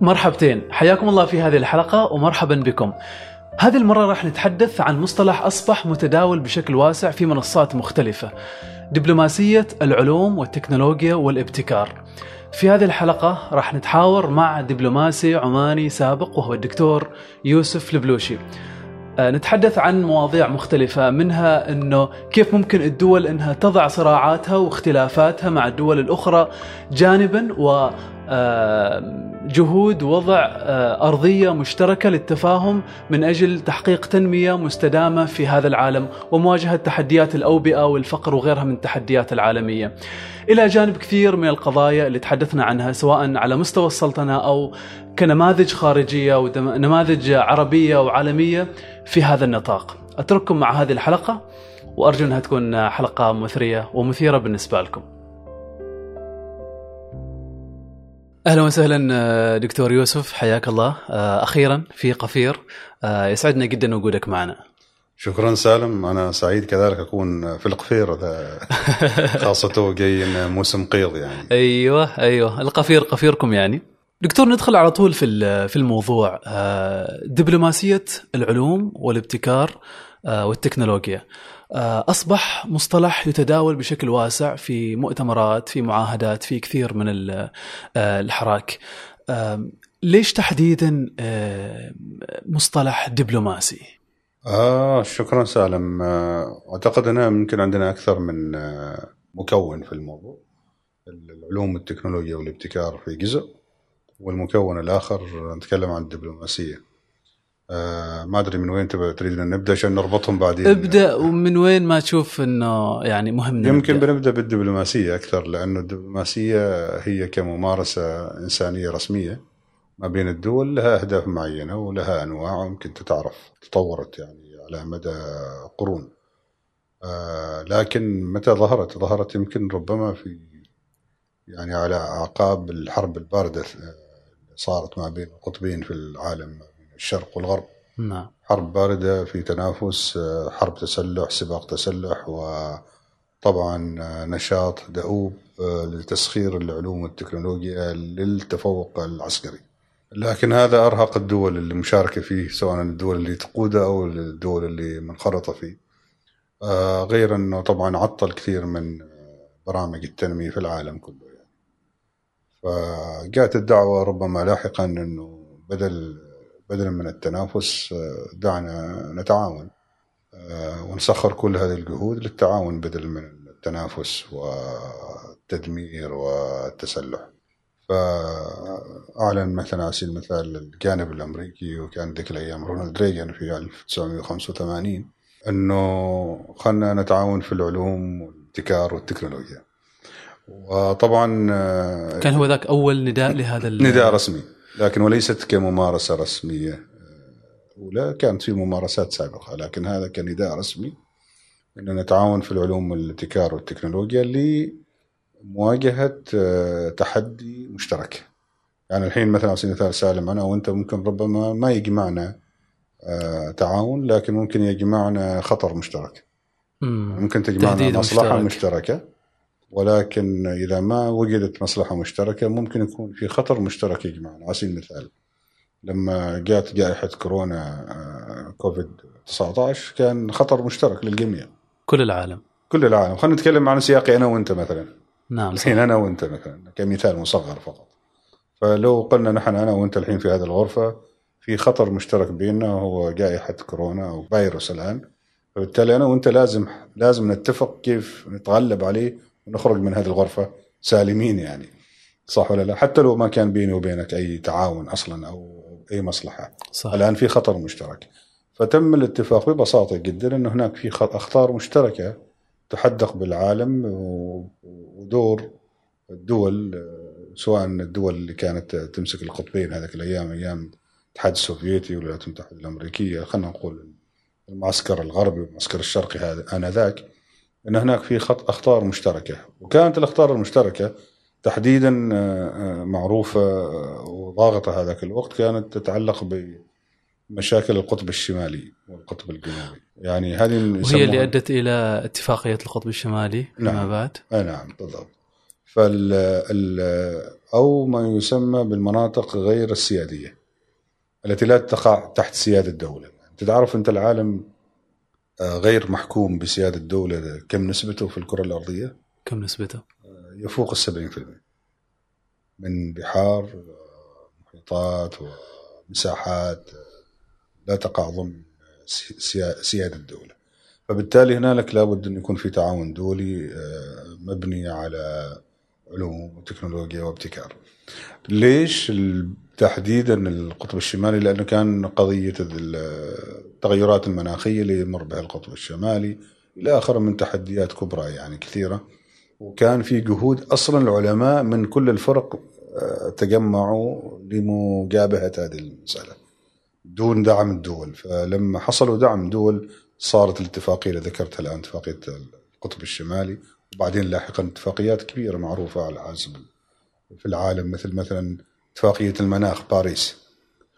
مرحبتين. حياكم الله في هذه الحلقة ومرحبا بكم. هذه المرة راح نتحدث عن مصطلح أصبح متداول بشكل واسع في منصات مختلفة. دبلوماسية العلوم والتكنولوجيا والابتكار. في هذه الحلقة راح نتحاور مع دبلوماسي عماني سابق وهو الدكتور يوسف البلوشي آه، نتحدث عن مواضيع مختلفة منها إنه كيف ممكن الدول إنها تضع صراعاتها واختلافاتها مع الدول الأخرى جانبا جهود وضع آه، أرضية مشتركة للتفاهم من أجل تحقيق تنمية مستدامة في هذا العالم ومواجهة تحديات الأوبئة والفقر وغيرها من التحديات العالمية. إلى جانب كثير من القضايا اللي تحدثنا عنها سواء على مستوى السلطنة أو كنماذج خارجية ونماذج عربية وعالميه في هذا النطاق. أترككم مع هذه الحلقة وأرجو أنها تكون حلقة مثرية ومثيرة بالنسبة لكم. أهلا وسهلا آه، دكتور يوسف حياك الله. آه، أخيرا في قفير آه، يسعدنا جدا وجودك معنا. شكرا سالم. أنا سعيد كذلك أكون في القفير هذا خاصته جاي موسم قيض يعني. أيوه أيوه. القفير قفيركم يعني. دكتور ندخل على طول في في الموضوع. دبلوماسية العلوم والابتكار والتكنولوجيا. أصبح مصطلح يتداول بشكل واسع في مؤتمرات في معاهدات في كثير من آه، الحراك. ليش تحديدا آه، مصطلح دبلوماسي؟ آه شكرا سالم. أعتقد أنه ممكن عندنا أكثر من مكون في الموضوع. العلوم والتكنولوجيا والابتكار في جزء والمكون الآخر نتكلم عن الدبلوماسية. آه ما أدري من وين تبغى تريد أن نبدأ عشان نربطهم بعدين. ابدأ ومن وين ما تشوف إنه يعني مهم يمكن نبدأ. بنبدأ بالدبلوماسية أكثر لأنه الدبلوماسية هي كممارسة إنسانية رسمية ما بين الدول لها أهداف معينة ولها أنواع ويمكن تتعرف تطورت يعني على مدى قرون. آه لكن متى ظهرت؟ ظهرت يمكن ربما في يعني على أعقاب الحرب الباردة آه، صارت ما بين القطبين في العالم الشرق والغرب. نعم. حرب باردة في تنافس حرب تسلح سباق تسلح وطبعا نشاط دؤوب لتسخير العلوم والتكنولوجيا للتفوق العسكري. لكن هذا أرهق الدول اللي مشاركة فيه سواء الدول اللي تقودها أو الدول اللي منخرطة فيه. غير أنه طبعا عطل كثير من برامج التنمية في العالم كله يعني. فجاءت الدعوة ربما لاحقا أنه بدل بدلا من التنافس آه، دعنا نتعاون آه، ونسخر كل هذه الجهود للتعاون بدل من التنافس والتدمير والتسلح. فأعلن مثلا على سبيل المثال الجانب الأمريكي وكان ذيك الأيام رونالد ريغان في 1985 أنه خلنا نتعاون في العلوم والابتكار والتكنولوجيا. وطبعا آه، كان هو ذاك أول نداء لهذا نداء رسمي. لكن وليست كممارسة رسمية. أولى كانت في ممارسات سابقة لكن هذا كنداء رسمي. أن نتعاون في العلوم والابتكار والتكنولوجيا لمواجهة آه، تحدي مشترك. يعني الحين مثلا على سبيل المثال سالم أنا وأنت ممكن ربما ما يجمعنا آه، تعاون لكن ممكن يجمعنا خطر مشترك. ممكن تجمعنا مصلحة مشترك. مشتركة. ولكن إذا ما وجدت مصلحة مشتركة ممكن يكون في خطر مشترك يجمعنا على سبيل المثال لما جاءت جائحة كورونا آه، كوفيد 19 كان خطر مشترك للجميع. كل العالم. كل العالم. خلينا نتكلم عن سياقي أنا وأنت مثلا. نعم الحين أنا وأنت مثلا كمثال مصغر فقط. فلو قلنا نحن أنا وأنت الحين في هذه الغرفة في خطر مشترك بيننا وهو جائحة كورونا أو فيروس الآن. فبالتالي أنا وأنت لازم لازم نتفق كيف نتغلب عليه ونخرج من هذه الغرفة سالمين يعني. صح ولا لا؟ حتى لو ما كان بيني وبينك أي تعاون أصلا أو أي مصلحة. صح. الآن في خطر مشترك. فتم الاتفاق ببساطة جدا أنه هناك في أخطار مشتركة تحدق بالعالم ودور الدول سواء الدول اللي كانت تمسك القطبين هذيك الأيام أيام الاتحاد السوفيتي والولايات المتحدة الأمريكية خلينا نقول المعسكر الغربي والمعسكر الشرقي هذا آنذاك. إن هناك في خط أخطار مشتركة. وكانت الأخطار المشتركة تحديدا آه، آه، معروفة آه، وضاغطة هذاك الوقت كانت تتعلق بمشاكل القطب الشمالي والقطب الجنوبي. يعني هذه وهي اللي أدت إلى اتفاقية القطب الشمالي فيما نعم. بعد. نعم بالضبط. فال ال- أو ما يسمى بالمناطق غير السيادية التي لا تقع تحت سيادة الدولة. أنت تعرف أنت العالم غير محكوم بسياده الدولة كم نسبته في الكرة الأرضية؟ كم نسبته؟ يفوق السبعين في المئة من بحار ومحيطات ومساحات لا تقع ضمن سي- سيا- سيادة الدولة. فبالتالي هنالك لابد أن يكون في تعاون دولي آه، مبني على علوم وتكنولوجيا وابتكار. ليش ال- تحديدا القطب الشمالي لأنه كان قضية التغيرات المناخية اللي يمر بها القطب الشمالي إلى آخره من تحديات كبرى يعني كثيرة. وكان في جهود أصلا العلماء من كل الفرق آه، تجمعوا لمجابهة هذه المسألة دون دعم الدول. فلما حصلوا دعم دول صارت الاتفاقية اللي ذكرتها الآن اتفاقية القطب الشمالي. وبعدين لاحقا اتفاقيات كبيرة معروفة على حسب في العالم مثل مثلا اتفاقيه المناخ باريس.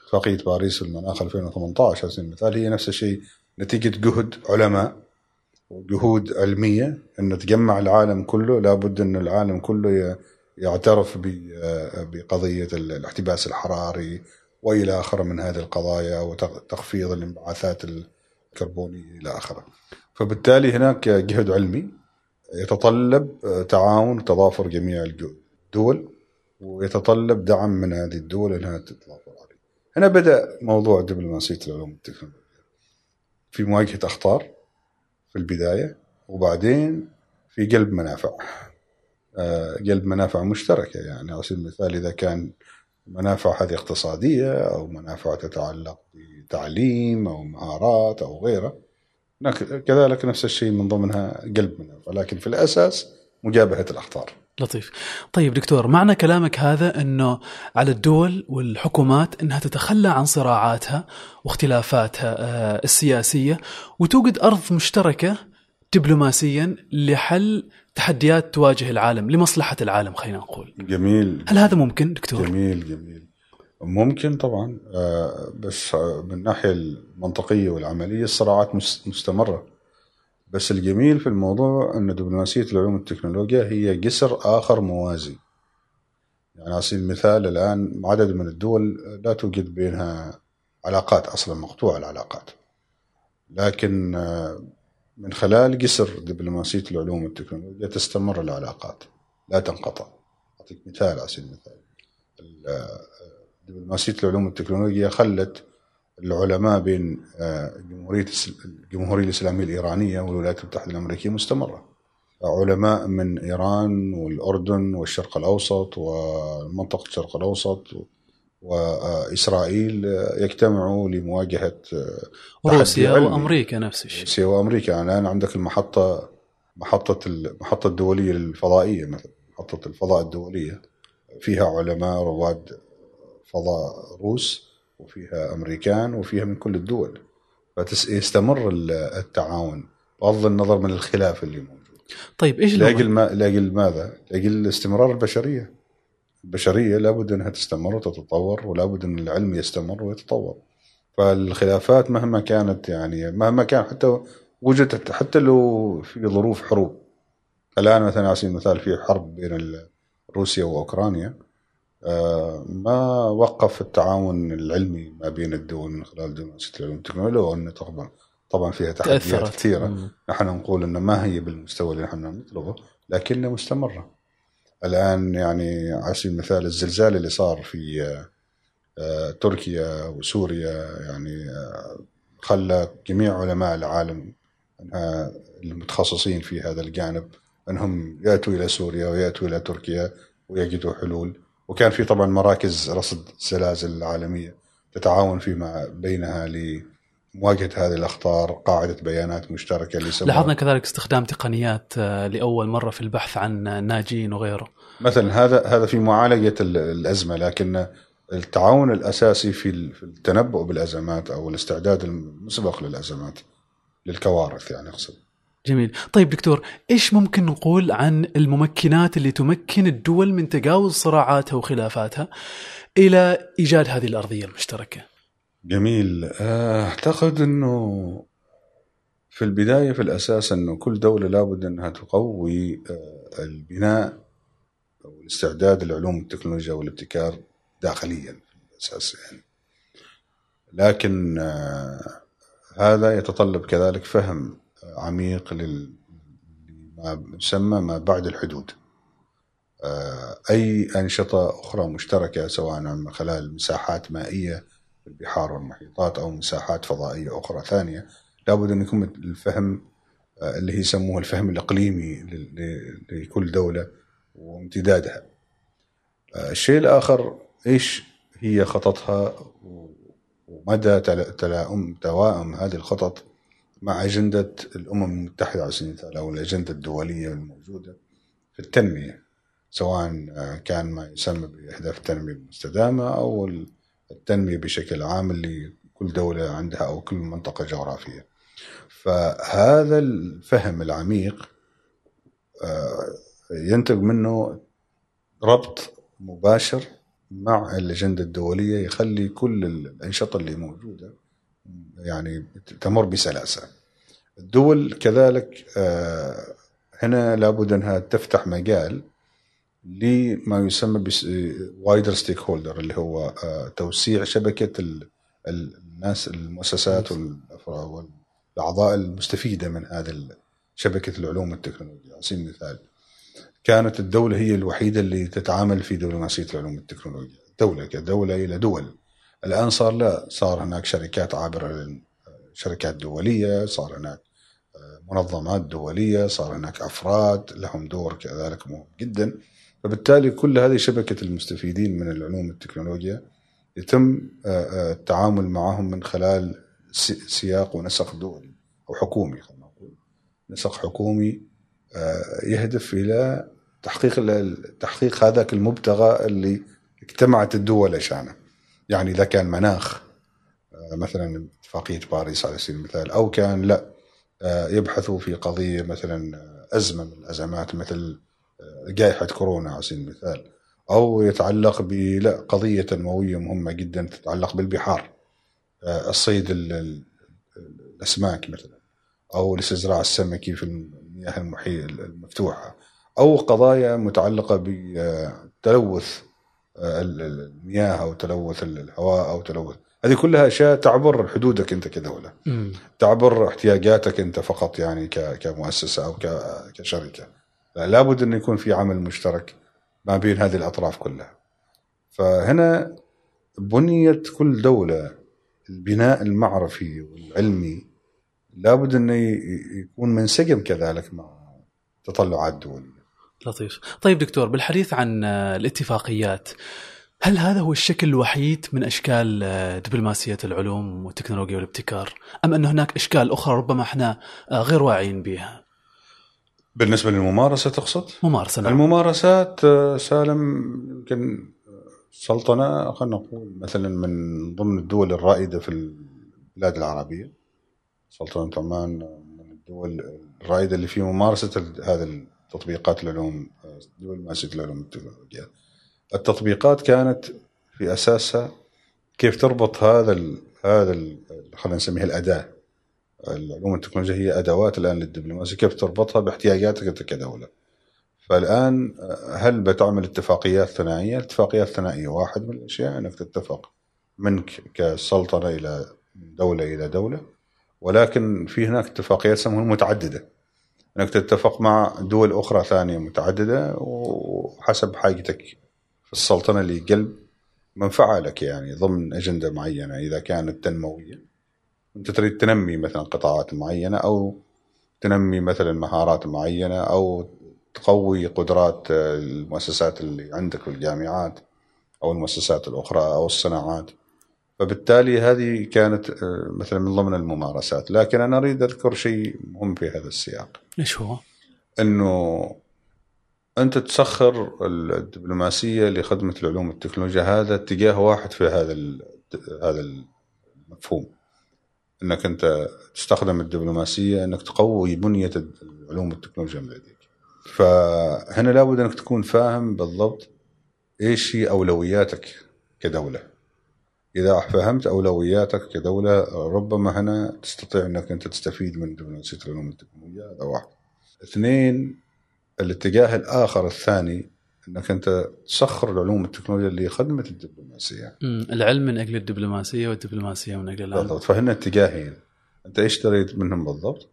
اتفاقيه باريس المناخ 2018 على سبيل المثال. هي نفس الشيء نتيجة جهد علماء وجهود علمية إن تجمع العالم كله. لابد إن العالم كله يعترف ب- بقضية الاحتباس الحراري وإلى آخره من هذه القضايا وتخفيض الانبعاثات الكربونية إلى آخره. فبالتالي هناك جهد علمي يتطلب تعاون وتضافر جميع الدول ويتطلب دعم من هذه الدول إنها تتضافر عليه. هنا بدأ موضوع دبلوماسية العلوم والتكنولوجيا في مواجهة أخطار في البداية وبعدين في قلب منافع. آه، قلب منافع مشتركة يعني على سبيل المثال إذا كان منافع هذه اقتصادية أو منافع تتعلق بتعليم أو مهارات أو غيره كذلك نفس الشيء من ضمنها قلب منافع لكن في الأساس مجابهة الأخطار. لطيف. طيب دكتور معنى كلامك هذا إنه على الدول والحكومات إنها تتخلى عن صراعاتها واختلافاتها آه، السياسية وتوجد أرض مشتركة دبلوماسيا لحل تحديات تواجه العالم لمصلحة العالم خلينا نقول. جميل. هل هذا ممكن دكتور؟ جميل جميل. ممكن طبعا آه، بس من الناحيه المنطقية والعملية الصراعات مس- مستمرة. بس الجميل في الموضوع إن دبلوماسية العلوم والتكنولوجيا هي جسر آخر موازي. يعني على سبيل المثال الآن عدد من الدول لا توجد بينها علاقات أصلا مقطوعة العلاقات. لكن آه، من خلال جسر دبلوماسية العلوم والتكنولوجيا تستمر العلاقات لا تنقطع. أعطيك مثال على سبيل المثال. ال- آه، دبلوماسية العلوم والتكنولوجيا خلت العلماء بين آه، جمهورية الس- الجمهوريه الإسلامية الإيرانية والولايات المتحدة الأمريكية مستمرة. علماء من إيران والأردن والشرق الأوسط ومنطقه الشرق الأوسط وإسرائيل آه، يجتمعوا لمواجهة آه، روسيا. وأمريكا نفس الشيء روسيا وأمريكا يعني الآن عندك المحطة محطة المحطه الدولية الفضائية مثلا محطة الفضاء الدولية فيها علماء رواد فضاء روس وفيها أمريكان وفيها من كل الدول. فيستمر التعاون. بغض النظر من الخلاف اللي موجود. طيب إيش لاجل؟ ما لاجل ماذا؟ لاجل استمرار البشرية. البشرية لابد أنها تستمر وتتطور ولابد أن العلم يستمر ويتطور. فالخلافات مهما كانت يعني مهما كان حتى وجدت حتى لو في ظروف حروب. الآن مثلا على سبيل المثال في حرب بين روسيا وأوكرانيا. ما وقف التعاون العلمي ما بين الدول من خلال دبلوماسيه العلوم والتكنولوجيا وأن طبعا طبعا فيها تحديات كثيرة مم. نحن نقول ان ما هي بالمستوى اللي نحن نطلبه لكنها مستمرة. الآن يعني على سبيل المثال الزلزال اللي صار في آه، آه، تركيا وسوريا يعني آه، خلى جميع علماء العالم المتخصصين في هذا الجانب أنهم يأتوا إلى سوريا ويأتوا إلى تركيا ويجدوا حلول وكان في طبعا مراكز رصد الزلازل العالمية تتعاون فيما بينها لمواجهة هذه الأخطار قاعدة بيانات مشتركة اللي لاحظنا كذلك استخدام تقنيات آه، لأول مرة في البحث عن ناجين وغيره. مثلا هذا هذا في معالجة ال- الأزمة لكن التعاون الأساسي في ال- في التنبؤ بالأزمات أو الاستعداد المسبق للأزمات للكوارث يعني أقصد. جميل. طيب دكتور إيش ممكن نقول عن الممكنات اللي تمكن الدول من تجاوز صراعاتها وخلافاتها إلى إيجاد هذه الأرضية المشتركة؟ جميل. آه، أعتقد إنه في البداية في الأساس إنه كل دولة لابد إنها تقوي آه، البناء والاستعداد للعلوم والتكنولوجيا والابتكار داخليا في الأساس يعني. لكن آه، هذا يتطلب كذلك فهم عميق لما يسمى ما بعد الحدود آه، أي أنشطة أخرى مشتركة سواء من خلال مساحات مائية في البحار والمحيطات أو مساحات فضائية أخرى ثانية لابد أن يكون الفهم آه، اللي يسموه الفهم الإقليمي لكل دولة وامتدادها. آه، الشيء الآخر إيش هي خططها ومدى تلائم توائم هذه الخطط مع أجندة الأمم المتحدة على سبيل المثال أو الأجندة الدولية الموجودة في التنمية سواء آه، كان ما يسمى باهداف التنمية المستدامة أو التنمية بشكل عام اللي كل دولة عندها أو كل منطقة جغرافية. فهذا الفهم العميق آه، ينتج منه ربط مباشر مع الأجندة الدولية يخلي كل الأنشطة اللي موجودة يعني تمر بسلاسة. الدول كذلك آه، هنا لابد أنها تفتح مجال لما يسمى wider stakeholder اللي هو آه، توسيع شبكة الناس المؤسسات والأعضاء المستفيدة من هذه شبكة العلوم والتكنولوجيا. على سبيل المثال كانت الدولة هي الوحيدة اللي تتعامل في دبلوماسية العلوم والتكنولوجيا. دولة كدولة إلى دول. الآن صار لا صار هناك شركات عابرة شركات دوليه صار هناك آه، منظمات دولية صار هناك أفراد لهم دور كذلك مهم جدا. فبالتالي كل هذه شبكة المستفيدين من العلوم والتكنولوجيا يتم آه، آه، التعامل معهم من خلال سياق ونسق دولي أو حكومي خلينا نقول. نسق حكومي يهدف إلى تحقيق تحقيق هذاك المبتغى اللي اجتمعت الدول عشانه يعني إذا كان مناخ مثلا اتفاقية باريس على سبيل المثال أو كان لا يبحثوا في قضية مثلا أزمة من الأزمات مثل جائحة كورونا على سبيل المثال أو يتعلق بلا قضية تنموية مهمة جدا تتعلق بالبحار آه، الصيد الأسماك مثلا أو الاستزراع السمكي في المياه المحيط المفتوحة أو قضايا متعلقة بتلوث آه، المياه أو تلوث الهواء أو تلوث. هذه كلها أشياء تعبر حدودك أنت كدوله تعبر احتياجاتك أنت فقط يعني كمؤسسة أو كشركة. لابد انه يكون في عمل مشترك ما بين هذه الأطراف كلها. فهنا بنيت كل دولة البناء المعرفي والعلمي لابد انه يكون منسجم كذلك مع تطلعات الدوليه لطيف. طيب دكتور بالحديث عن الاتفاقيات هل هذا هو الشكل الوحيد من أشكال دبلوماسية العلوم والتكنولوجيا والابتكار أم أن هناك أشكال أخرى ربما إحنا غير واعيين بها؟ بالنسبة للممارسة تقصد؟ ممارسة نعم. الممارسات آه، سالم يمكن سلطنة خلينا نقول مثلا من ضمن الدول الرائدة في البلاد العربية سلطنة عمان من الدول الرائدة اللي في ممارسة هذا التطبيقات العلوم دول مؤسسه العلوم والتكنولوجيا التطبيقات كانت في أساسها كيف تربط هذا ال هذا خلينا نسميها الأداة العلوم والتكنولوجيا هي أدوات الآن للدبلوماسية كيف تربطها باحتياجاتك أنت كدولة. فالآن هل بتعمل اتفاقيات ثنائية؟ الاتفاقيات الثنائيه واحد من الأشياء أنك تتفق منك كسلطنة إلى دولة إلى دولة ولكن في هناك اتفاقيات يسمونها متعدده. إنك تتفق مع دول أخرى ثانية متعددة وحسب حاجتك في السلطنة اللي قلب منفعة لك يعني ضمن أجندة معينة إذا كانت تنموية. أنت تريد تنمي مثلا قطاعات معينة أو تنمي مثلا مهارات معينة أو تقوي قدرات المؤسسات اللي عندك في الجامعات أو المؤسسات الأخرى أو الصناعات. فبالتالي هذه كانت آه، مثلا من ضمن الممارسات لكن أنا أريد أذكر شيء مهم في هذا السياق إيش هو؟ إنه أنت تسخر الدبلوماسية لخدمة العلوم والتكنولوجيا هذا اتجاه واحد في هذا هذا المفهوم إنك أنت تستخدم الدبلوماسية إنك تقوي بنية العلوم والتكنولوجيا من لديك. فهنا لابد إنك تكون فاهم بالضبط إيش هي أولوياتك كدولة. إذا فهمت أولوياتك كدولة ربما هنا تستطيع إنك أنت تستفيد من دبلوماسيه العلوم والتكنولوجيا هذا واحد. اثنين الاتجاه الآخر الثاني إنك أنت تسخر العلوم والتكنولوجيا لخدمة الدبلوماسية. مم. العلم من أجل الدبلوماسية والدبلوماسية من أجل العلم. بالضبط فهن اتجاهين أنت إيش تريد منهم بالضبط؟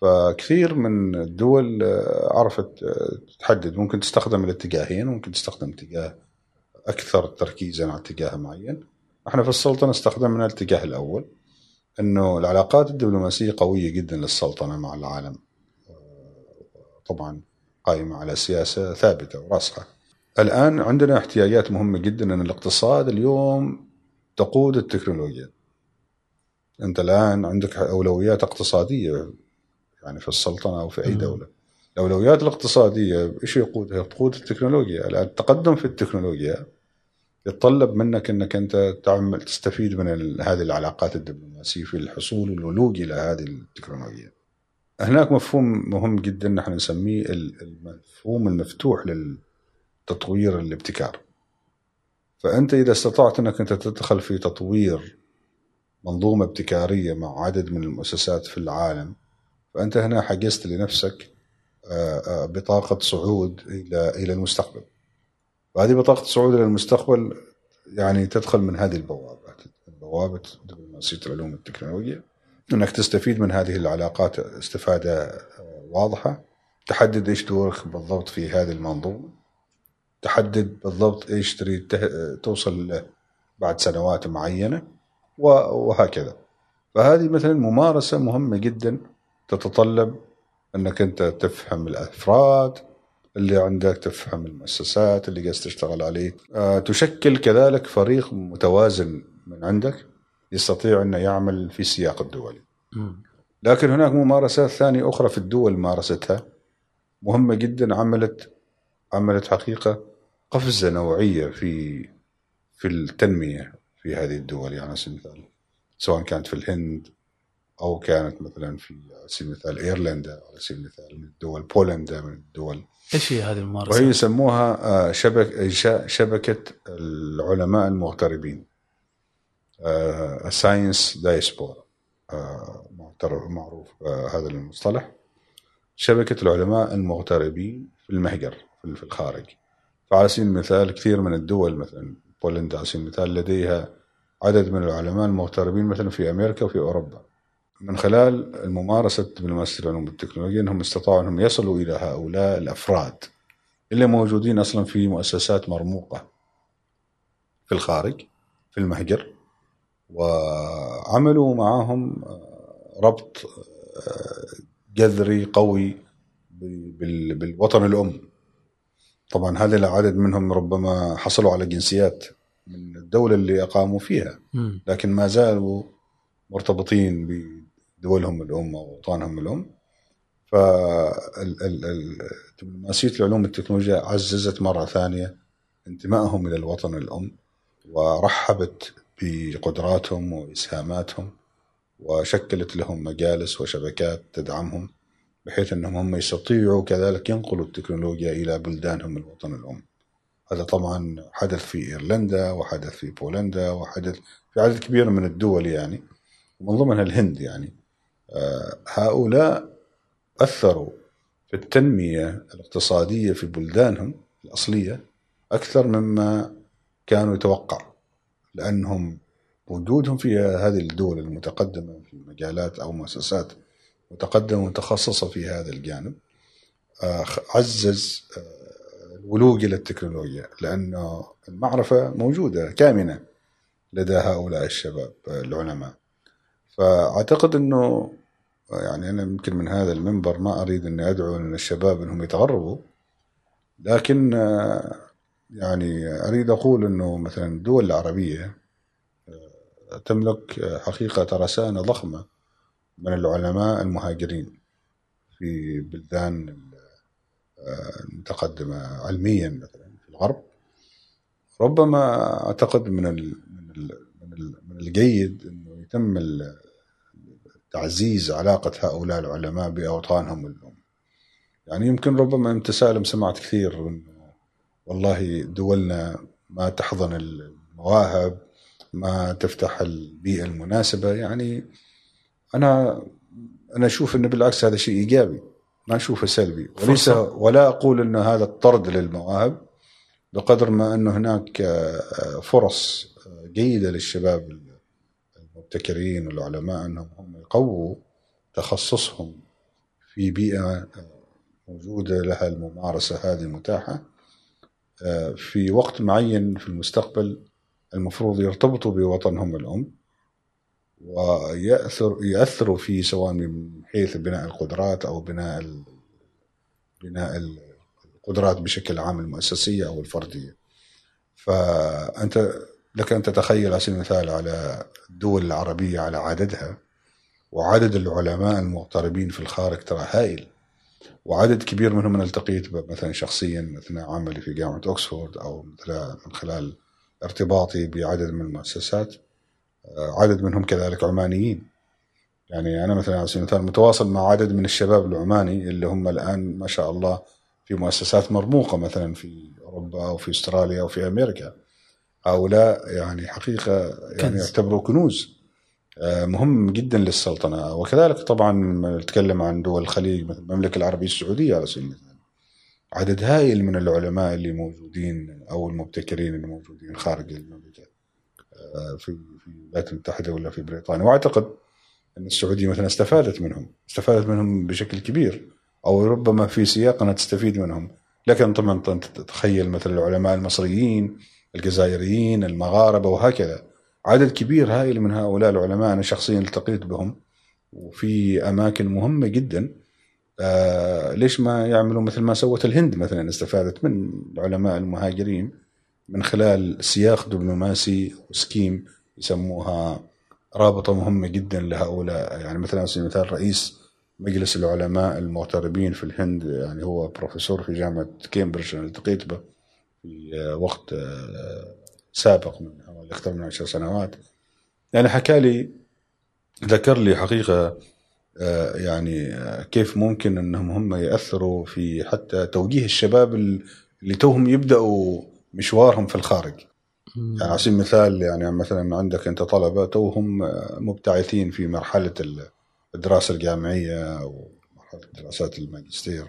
فكثير من الدول آه، عرفت آه، تحدد ممكن تستخدم الاتجاهين ممكن تستخدم اتجاه أكثر تركيزا على اتجاه معين. إحنا في السلطنة استخدمنا الاتجاه الأول إنه العلاقات الدبلوماسية قوية جدا للسلطنة مع العالم. طبعا قائمة على سياسة ثابتة وراسخة. الآن عندنا احتياجات مهمة جدا إن الاقتصاد اليوم تقود التكنولوجيا. أنت الآن عندك أولويات اقتصادية يعني في السلطنة أو في أي دولة. الأولويات الاقتصادية إيش يقودها؟ تقود التكنولوجيا، الآن التقدم في التكنولوجيا يتطلب منك إنك أنت تعمل تستفيد من هذه العلاقات الدبلوماسية في الحصول والولوج إلى هذه التكنولوجيا. هناك مفهوم مهم جدا نحن نسميه المفهوم المفتوح للتطوير الابتكار. فأنت إذا استطعت إنك أنت تدخل في تطوير منظومة ابتكارية مع عدد من المؤسسات في العالم فأنت هنا حجزت لنفسك بطاقة صعود إلى إلى المستقبل. وهذه بطاقة الصعود إلى المستقبل يعني تدخل من هذه البوابات بوابة دبلوماسية العلوم والتكنولوجيا أنك تستفيد من هذه العلاقات استفادة واضحة. تحدد إيش دورك بالضبط في هذه المنظومة. تحدد بالضبط إيش تريد توصل له بعد سنوات معينة وهكذا. فهذه مثلا ممارسة مهمة جدا تتطلب أنك أنت تفهم الأفراد اللي عندك تفهم المؤسسات اللي قاعد تشتغل عليه. أه تشكل كذلك فريق متوازن من عندك يستطيع إنه يعمل في السياق الدولي. لكن هناك ممارسات ثانية أخرى في الدول مارستها. مهمة جدا عملت عملت حقيقة قفزة نوعية في في التنمية في هذه الدول. يعني على سبيل المثال سواء كانت في الهند أو كانت مثلا في على سبيل المثال إيرلندا على سبيل المثال من الدول بولندا من الدول إيش هي هذه الممارسة؟ وهي يسموها شبك شبكة العلماء المغتربين. ساينس دايسبورا معروف هذا المصطلح. شبكة العلماء المغتربين في المهجر في الخارج. فعلى سبيل المثال كثير من الدول مثلا بولندا على سبيل المثال لديها عدد من العلماء المغتربين مثلا في أمريكا وفي أوروبا. من خلال الممارسة دبلوماسية العلوم والتكنولوجيا أنهم استطاعوا أنهم يصلوا إلى هؤلاء الأفراد اللي موجودين أصلا في مؤسسات مرموقة في الخارج في المهجر وعملوا معهم ربط جذري قوي بالوطن الأم. طبعا هذا العدد منهم ربما حصلوا على جنسيات من الدولة اللي أقاموا فيها لكن ما زالوا مرتبطين بدولهم الأم أو أوطانهم الأم. فدبلوماسية العلوم والتكنولوجيا عززت مرة ثانية انتمائهم إلى الوطن الأم ورحبت بقدراتهم وإسهاماتهم وشكلت لهم مجالس وشبكات تدعمهم بحيث أنهم هم يستطيعوا كذلك ينقلوا التكنولوجيا إلى بلدانهم الوطن الأم. هذا طبعا حدث في إيرلندا وحدث في بولندا وحدث في عدد كبير من الدول يعني ومن ضمنها الهند يعني. هؤلاء أثروا في التنمية الاقتصادية في بلدانهم الأصلية أكثر مما كانوا يتوقع لأنهم وجودهم في هذه الدول المتقدمة في مجالات أو مؤسسات متقدمة ومتخصصة في هذا الجانب عزز الولوج إلى التكنولوجيا لأنه المعرفة موجودة كامنة لدى هؤلاء الشباب العلماء. فأعتقد أنه يعني أنا يمكن من هذا المنبر ما أريد أن أدعو أن الشباب أنهم يتغربوا لكن يعني أريد أقول أنه مثلا الدول العربية تملك حقيقة رسانة ضخمة من العلماء المهاجرين في بلدان المتقدمة علميا مثلا في الغرب. ربما أعتقد من من الجيد أنه يتم تعزيز علاقة هؤلاء العلماء بأوطانهم الأم. يعني يمكن ربما أنت سالم سمعت كثير أنه والله دولنا ما تحضن المواهب ما تفتح البيئة المناسبة. يعني أنا أنا أشوف أنه بالعكس هذا شيء إيجابي ما أشوفه سلبي. وليس ولا أقول أنه هذا الطرد للمواهب بقدر ما انه هناك آه، فرص جيدة للشباب المبتكرين والعلماء أنهم هم يقووا تخصصهم في بيئة موجودة لها الممارسة هذه متاحه في وقت معين في المستقبل المفروض يرتبطوا بوطنهم الأم ويأثر يأثروا فيه سواء من حيث بناء القدرات أو بناء بناء القدرات بشكل عام المؤسسية أو الفردية. فأنت لك أن تتخيل على سبيل المثال على الدول العربية على عددها وعدد العلماء المغتربين في الخارج ترى هائل وعدد كبير منهم أنا التقيت مثلا شخصيا اثناء عملي في جامعة اوكسفورد أو مثلا من خلال ارتباطي بعدد من المؤسسات آه، عدد منهم كذلك عمانيين. يعني أنا مثلا على سبيل المثال متواصل مع عدد من الشباب العماني اللي هم الآن ما شاء الله في مؤسسات مرموقة مثلا في أوروبا أو في أستراليا أو في أمريكا. هؤلاء يعني حقيقة يعني يعتبروا كنوز. آه، مهم جدا للسلطنة. وكذلك طبعا نتكلم عن دول الخليج مثل المملكة العربية السعودية على سبيل المثال. عدد هائل من العلماء اللي موجودين أو المبتكرين اللي موجودين خارج المملكة آه، في في الولايات المتحدة ولا في بريطانيا. وأعتقد أن السعودية مثلا استفادت منهم استفادت منهم بشكل كبير. أو ربما في سياق انها تستفيد منهم. لكن طبعا تتخيل مثل العلماء المصريين الجزائريين المغاربة وهكذا. عدد كبير هائل من هؤلاء العلماء أنا شخصيا التقيت بهم وفي أماكن مهمة جدا. آه ليش ما يعملوا مثل ما سوت الهند مثلا؟ استفادت من العلماء المهاجرين من خلال سياق دبلوماسي و scheme يسموها رابطة مهمة جدا لهؤلاء. يعني مثلا على سبيل المثال رئيس مجلس العلماء المغتربين في الهند يعني هو بروفيسور في جامعة كامبريدج أنا التقيت به. في وقت آه، سابق من حوالي أكثر من عشر سنوات. يعني حكى لي ذكر لي حقيقة آه، يعني آه، كيف ممكن إنهم هم يأثروا في حتى توجيه الشباب اللي توهم يبدأوا مشوارهم في الخارج. يعني على سبيل المثال يعني مثلا عندك أنت طلبة توهم مبتعثين في مرحلة الدراسة الجامعية أو مرحلة دراسات الماجستير.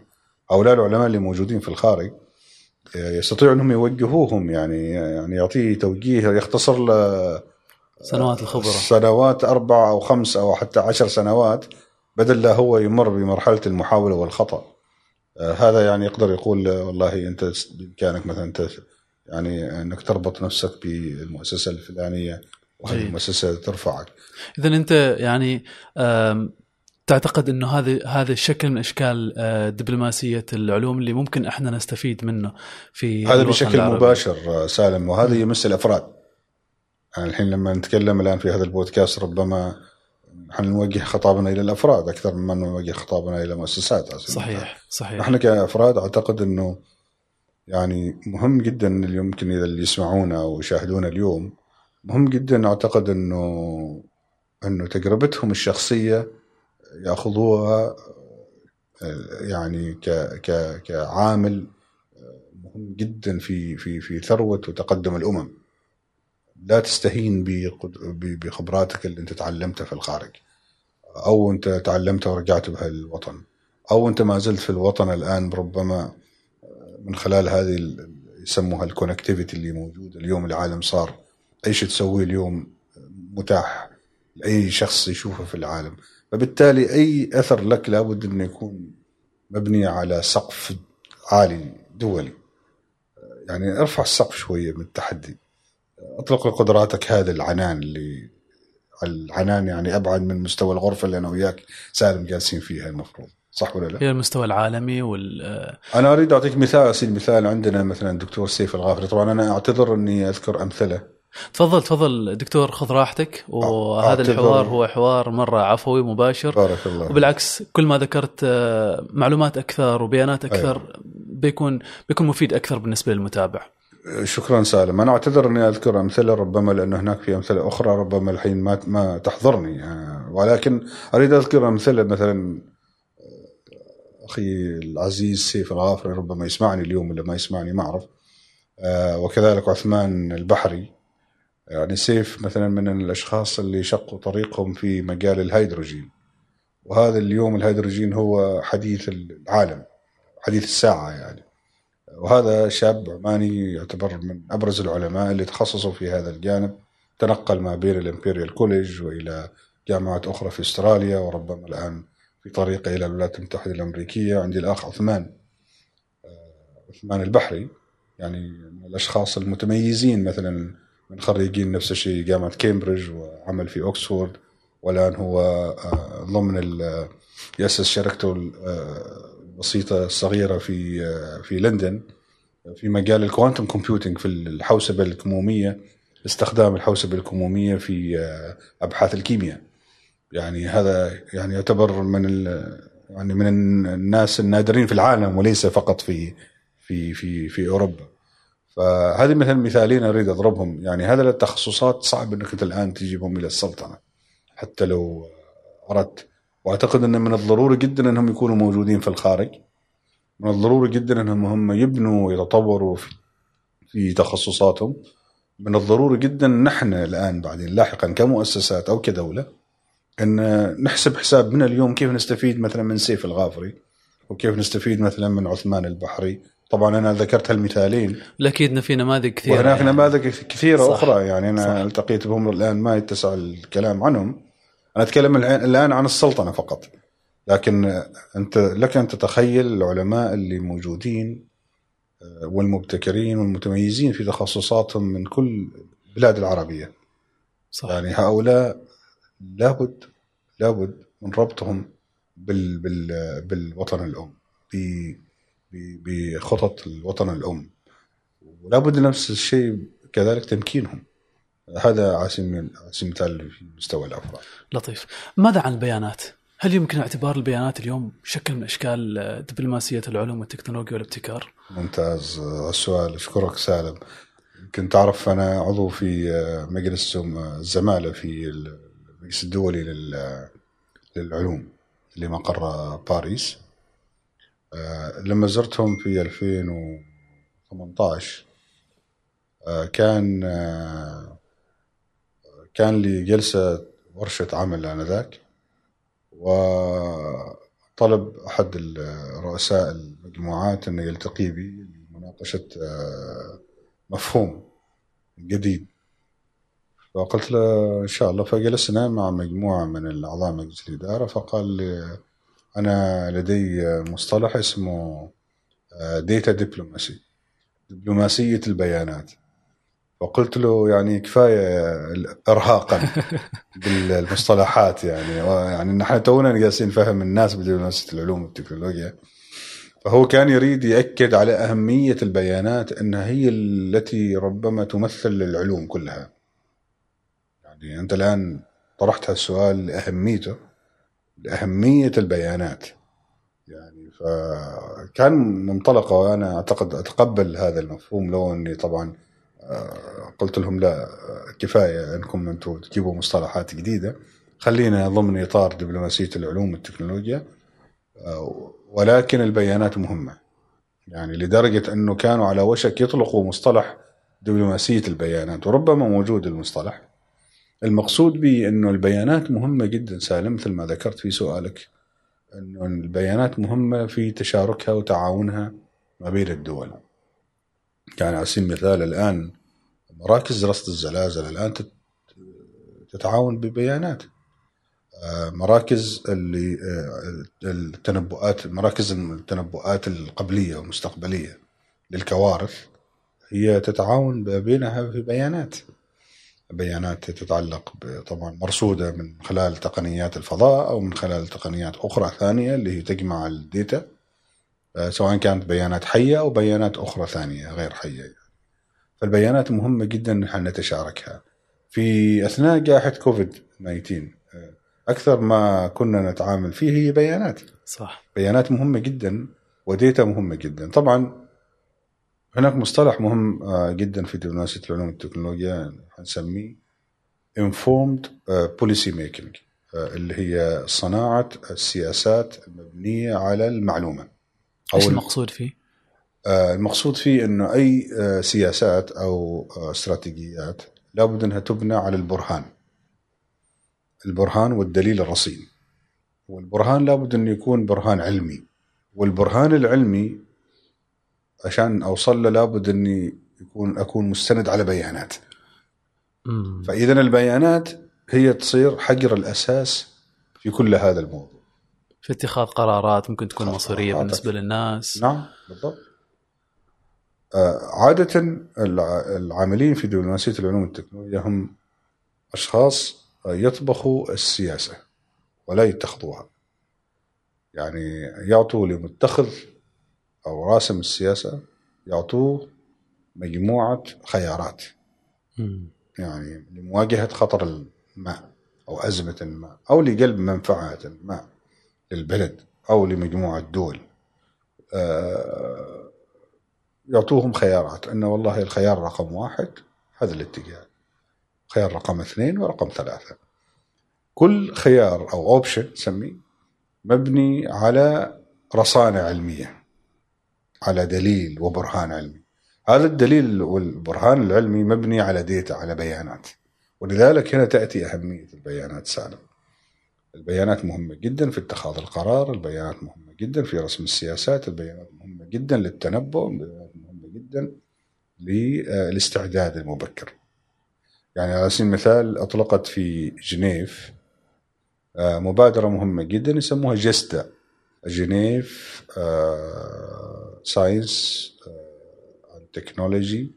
هؤلاء العلماء اللي موجودين في الخارج يستطيعوا أنهم يوجهوهم يعني يعني يعطيه توجيه يختصر له سنوات الخبرة. سنوات أربع أو خمس أو حتى عشر سنوات بدل لا هو يمر بمرحلة المحاولة والخطأ. هذا يعني يقدر يقول والله أنت بامكانك مثلا أنت يعني أنك تربط نفسك بالمؤسسة الفلانية وهذه المؤسسة ترفعك. اذا أنت يعني تعتقد إنه هذا هذا الشكل من أشكال آه، دبلوماسية العلوم اللي ممكن إحنا نستفيد منه في هذا بشكل العربي. مباشر آه، سالم وهذا يمس الأفراد. يعني الحين لما نتكلم الآن في هذا البودكاست ربما حنوجه خطابنا إلى الأفراد أكثر مما نوجه خطابنا إلى مؤسسات صحيح صحيح نحن كأفراد أعتقد إنه يعني مهم جدا اللي يمكن إذا اللي يسمعونا ويشاهدونا اليوم مهم جدا أعتقد انه إنه تجربتهم الشخصية يأخذوها يعني ك ك كعامل مهم جدا في في في ثروة وتقدم الأمم. لا تستهين بخبراتك اللي أنت تعلمتها في الخارج. أو أنت تعلمتها ورجعت بها للوطن. أو أنت ما زلت في الوطن الآن ربما من خلال هذه يسموها الكونكتيفيتي اللي موجوده اليوم العالم صار أي شيء تسويه اليوم متاح لأي شخص يشوفه في العالم. فبالتالي أي أثر لك لابد انه يكون مبني على سقف عالي دولي. يعني ارفع السقف شوية من التحدي. أطلق قدراتك هذا العنان اللي العنان يعني أبعد من مستوى الغرفة اللي أنا وياك سالم جالسين فيها المفروض. صح ولا لا؟ هي المستوى العالمي وال أنا أريد أعطيك مثال على سبيل المثال عندنا مثلا الدكتور سيف الغافري. طبعا أنا أعتذر أني أذكر أمثلة تفضل تفضل دكتور خذ راحتك. وهذا الحوار هو حوار مرة عفوي مباشر. بارك الله وبالعكس كل ما ذكرت آه، معلومات أكثر وبيانات أيوة. أكثر أيوة. بيكون بيكون مفيد أكثر بالنسبة للمتابع. شكرا سالم. أنا أعتذر أني أذكر أمثلة ربما لأن هناك في أمثلة أخرى ربما الحين ما ما تحضرني. آه، ولكن أريد أذكر أمثلة مثلا أخي العزيز سيف الغافري ربما يسمعني اليوم ولا ما يسمعني ما أعرف. آه، وكذلك عثمان البحري. يعني سيف مثلا من الأشخاص اللي شقوا طريقهم في مجال الهيدروجين. وهذا اليوم الهيدروجين هو حديث العالم حديث الساعة يعني. وهذا شاب عماني يعتبر من أبرز العلماء اللي تخصصوا في هذا الجانب تنقل ما بين ال Imperial College وإلى جامعات أخرى في أستراليا وربما الآن في طريقه إلى الولايات المتحدة الأمريكية عندي الأخ عثمان آه، عثمان البحري. يعني من الأشخاص المتميزين مثلا من خريجين نفس الشيء جامعة كامبريدج وعمل في أوكسفورد والآن هو آه، ضمن يأسس شركته البسيطه آه، الصغيرة في في لندن في مجال الكوانتم كومبيوتنج في الحوسبة الكمومية استخدام الحوسبة الكمومية في أبحاث الكيمياء. يعني هذا يعني يعتبر من يعني من الناس النادرين في العالم وليس فقط في في في في أوروبا. فهذه مثلا مثالين أريد أضربهم. يعني هذه التخصصات صعب إنك أنت الآن تجيبهم إلى السلطنة حتى لو أردت. وأعتقد أن من الضروري جدا أنهم يكونوا موجودين في الخارج. من الضروري جدا أنهم هم يبنوا ويتطوروا في في تخصصاتهم. من الضروري جدا نحن الآن بعدين لاحقا كمؤسسات أو كدولة أن نحسب حساب من اليوم كيف نستفيد مثلا من سيف الغافري وكيف نستفيد مثلا من عثمان البحري طبعا أنا ذكرت هالمثالين أكيد في نماذج كثيرة وهناك يعني. نماذج كثيرة صح. أخرى يعني أنا صح. التقيت بهم الآن ما يتسع الكلام عنهم أنا أتكلم الان عن السلطنة فقط لكن انت لك أن تتخيل العلماء اللي موجودين آه، والمبتكرين والمتميزين في تخصصاتهم من كل البلاد العربية صح. يعني هؤلاء لابد لابد من ربطهم بال بال بالوطن الأم بخطط الوطن الأم. ولابد نفس الشيء كذلك تمكينهم. هذا عاصم عاصم مثال في مستوى الأفراد. لطيف. ماذا عن البيانات؟ هل يمكن اعتبار البيانات اليوم شكل من أشكال دبلوماسية العلوم والتكنولوجيا والابتكار؟ ممتاز. السؤال. أشكرك سالم. يمكن تعرف أنا عضو في مجلس الزمالة في المجلس الدولي للعلوم اللي مقر باريس. لما زرتهم في 2018 آه، كان آه، كان لي جلسة ورشة عمل آنذاك وطلب أحد رؤساء المجموعات أنه يلتقي بي لمناقشة مفهوم جديد. فقلت له إن شاء الله فجلسنا مع مجموعة من الأعضاء مجلس الإدارة فقال لي أنا لدي مصطلح اسمه ديتا دبلوماسي دبلوماسية البيانات. فقلت له يعني كفاية ارهاقا بالمصطلحات يعني. يعني نحن تونا جالسين نفهم الناس بدبلوماسية العلوم والتكنولوجيا. فهو كان يريد يأكد على أهمية البيانات انها هي التي ربما تمثل العلوم كلها. يعني أنت الآن طرحت هالسؤال لأهميته. لأهمية البيانات. يعني فكان منطلقه وأنا أعتقد أتقبل هذا المفهوم لو أني طبعا آه، قلت لهم لا كفاية أنكم أنتم تجيبوا مصطلحات جديدة. خلينا ضمن إطار دبلوماسية العلوم والتكنولوجيا آه، ولكن البيانات مهمة. يعني لدرجة أنه كانوا على وشك يطلقوا مصطلح دبلوماسية البيانات وربما موجود المصطلح. المقصود به إنه البيانات مهمة جدا سالم مثل ما ذكرت في سؤالك إنه البيانات مهمة في تشاركها وتعاونها ما بين الدول. يعني على سبيل المثال الآن مراكز رصد الزلازل الآن تتعاون ببيانات. آه، مراكز اللي آه، التنبؤات مراكز التنبؤات القبلية والمستقبليه للكوارث هي تتعاون بينها في بيانات. بيانات تتعلق طبعا مرصودة من خلال تقنيات الفضاء أو من خلال تقنيات أخرى ثانية اللي هي تجمع الديتا آه، سواء كانت بيانات حية أو بيانات أخرى ثانية غير حية فالبيانات مهمة جدا نحن نتشاركها. في أثناء جائحة كوفيد 19 آه، أكثر ما كنا نتعامل فيه هي بيانات. صح. بيانات مهمة جدا وديتا مهمة جدا. طبعا هناك مصطلح مهم آه، جدا في دبلوماسية العلوم والتكنولوجيا نسميه informed آه، policy making آه، اللي هي صناعة السياسات المبنية على المعلومة. إيش المقصود فيه؟ المقصود فيه إنه أي سياسات أو استراتيجيات لابد إنها تبنى على البرهان. البرهان والدليل الرصين. والبرهان لابد إنه يكون برهان علمي. والبرهان العلمي عشان اوصل له لابد إني يكون أكون مستند على بيانات. فاذا البيانات هي تصير حجر الأساس في كل هذا الموضوع. في اتخاذ قرارات ممكن تكون مصيرية. بالنسبة للناس. نعم بالضبط. آه، عادة الع- العاملين في دبلوماسية العلوم والتكنولوجيا هم أشخاص يطبخوا السياسة ولا يتخذوها. يعني يعطوا لمتخذ أو راسم السياسة يعطوه مجموعة خيارات. مم. يعني لمواجهة خطر الماء أو أزمة الماء أو لجلب منفعة الماء للبلد أو لمجموعة دول. آه، يعطوهم خيارات. أنه والله الخيار رقم واحد هذا الاتجاه. خيار رقم اثنين ورقم ثلاثة. كل خيار أو أوبشن نسميه مبني على رصانة علمية. على دليل وبرهان علمي. هذا الدليل والبرهان العلمي مبني على ديتا على بيانات. ولذلك هنا تأتي أهمية البيانات سالم. البيانات مهمة جدا في اتخاذ القرار البيانات مهمة جدا في رسم السياسات البيانات مهمة جدا للتنبؤ البيانات مهمة جدا للاستعداد المبكر. يعني على سبيل المثال أطلقت في جنيف آه، مبادرة مهمة جدا يسموها GESDA Geneva Science Technology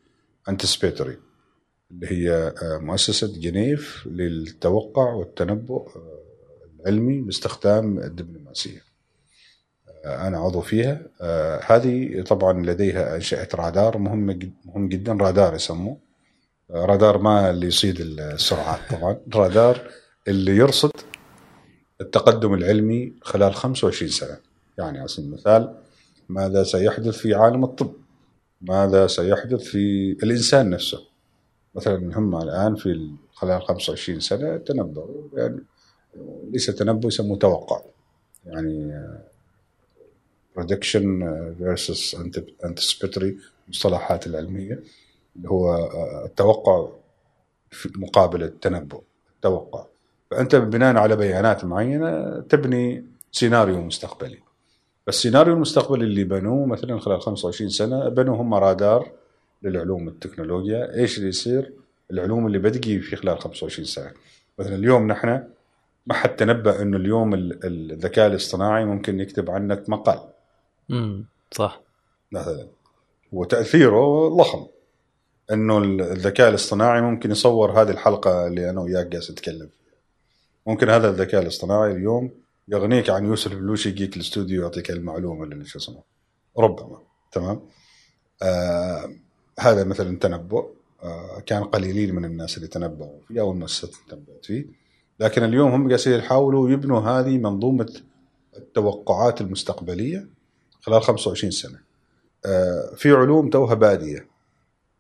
Anticipatory اللي هي آه، مؤسسة جنيف للتوقع والتنبؤ آه، العلمي باستخدام الدبلوماسية. آه، أنا عضو فيها. هذه طبعا لديها أنشأت رادار مهم مهم جدا رادار يسموه. رادار ما اللي يصيد السرعات طبعا. رادار اللي يرصد التقدم العلمي خلال 25 سنة. يعني على سبيل المثال ماذا سيحدث في عالم الطب؟ ماذا سيحدث في الإنسان نفسه؟ مثلا هم الآن في ال- خلال 25 سنة تنبؤوا يعني ليس تنبؤ يسموه توقع. يعني prediction آه، versus anticipatory المصطلحات العلمية اللي هو آه، التوقع في مقابل التنبؤ التوقع. فأنت بناء على بيانات معينة تبني سيناريو مستقبلي. فالسيناريو المستقبلي اللي بنوه مثلا خلال 25 سنة بنوا هم رادار للعلوم والتكنولوجيا. إيش اللي يصير؟ العلوم اللي بتجي في خلال 25 سنة. مثلا اليوم نحن ما حد تنبأ إنه اليوم ال- الذكاء الاصطناعي ممكن يكتب عنك مقال. مم. صح. مثلا. وتأثيره ضخم. إنه الذكاء الاصطناعي ممكن يصور هذه الحلقة اللي أنا وياك جالس نتكلم فيها. ممكن هذا الذكاء الاصطناعي اليوم يغنيك عن يوسف بلوشي يجيك الاستوديو يعطيك المعلومة اللي شو اسمه ربما. تمام؟ آه هذا مثلا تنبؤ. آه كان قليلين من الناس اللي تنبؤوا فيه أو اللي تنبؤت فيه. لكن اليوم هم قاعدين يحاولوا يبنوا هذه منظومة التوقعات المستقبلية خلال 25 سنة. آه في علوم توها بادية.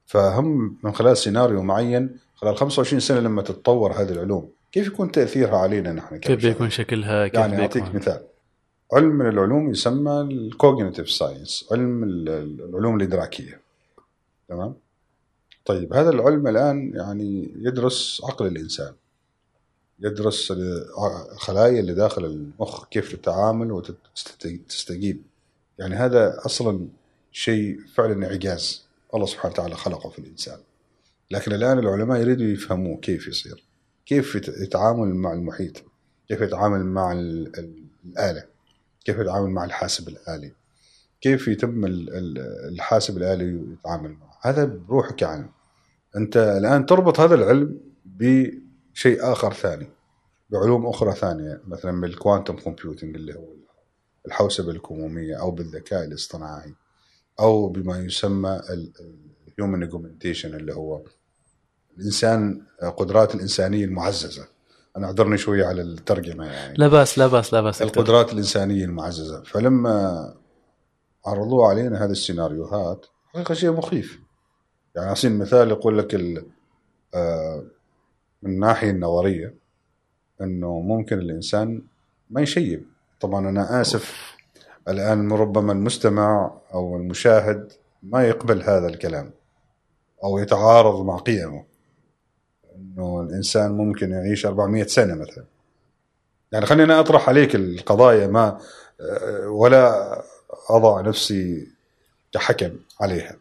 فهم من خلال سيناريو معين خلال 25 سنة لما تتطور هذه العلوم كيف يكون تأثيرها علينا نحن كيف؟ بيكون شكلها؟ كيف يعني أعطيك مثال. علم من العلوم يسمى ال cognitive science علم ال- ال- العلوم الإدراكية. تمام؟ طيب هذا العلم الآن يعني يدرس عقل الإنسان. يدرس الخلايا اللي داخل المخ كيف تتعامل وتستجيب يعني هذا أصلا شيء فعلا إعجاز. الله سبحانه وتعالى خلقه في الإنسان. لكن الآن العلماء يريدوا يفهموه كيف يصير. كيف يت- يتعامل مع المحيط؟ كيف يتعامل مع ال- ال- الآلة؟ كيف يتعامل مع الحاسب الآلي؟ كيف يتم ال- ال- الحاسب الآلي يتعامل معه؟ هذا بروحك يعني. أنت الآن تربط هذا العلم بشيء آخر ثاني بعلوم أخرى ثانية مثلا بال quantum computing اللي هو الحوسبة الكمومية أو بالذكاء الاصطناعي أو بما يسمى ال human اللي هو الإنسان قدرات الإنسانية المعززة. أنا أعذرني شوية على الترجمة يعني. لا بأس لا بأس لا بأس. القدرات الإنسانية المعززة. فلما عرضوا علينا هذه السيناريوهات حقيقة شيء مخيف. يعني على سبيل المثال يقول لك آه، من الناحية النظرية أنه ممكن الإنسان ما يشيب. طبعا أنا آسف. الآن ربما المستمع أو المشاهد ما يقبل هذا الكلام أو يتعارض مع قيمه. أنه الإنسان ممكن يعيش 400 سنة مثلا يعني خلينا أطرح عليك القضايا ما ولا أضع نفسي كحكم عليها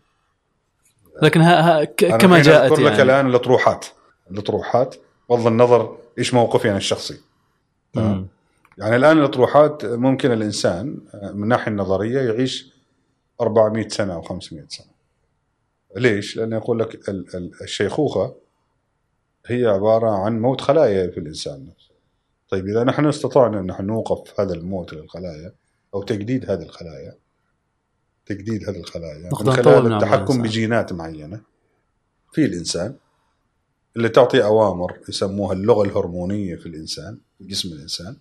لكن ها ها كما جاءت أذكر لك يعني الآن الأطروحات الأطروحات بغض النظر إيش موقفي أنا الشخصي تمام. يعني الآن الأطروحات ممكن الإنسان من الناحيه النظرية يعيش 400 سنة أو 500 سنة. ليش؟ لأنه يقول لك ال- ال- الشيخوخة هي عبارة عن موت خلايا في الإنسان نفسه. طيب إذا نحن استطعنا أن نحن نوقف هذا الموت للخلايا أو تجديد هذه الخلايا تجديد هذه الخلايا من خلال التحكم الإنسان. بجينات معينة في الإنسان اللي تعطي أوامر يسموها اللغة الهرمونية في الإنسان في جسم الإنسان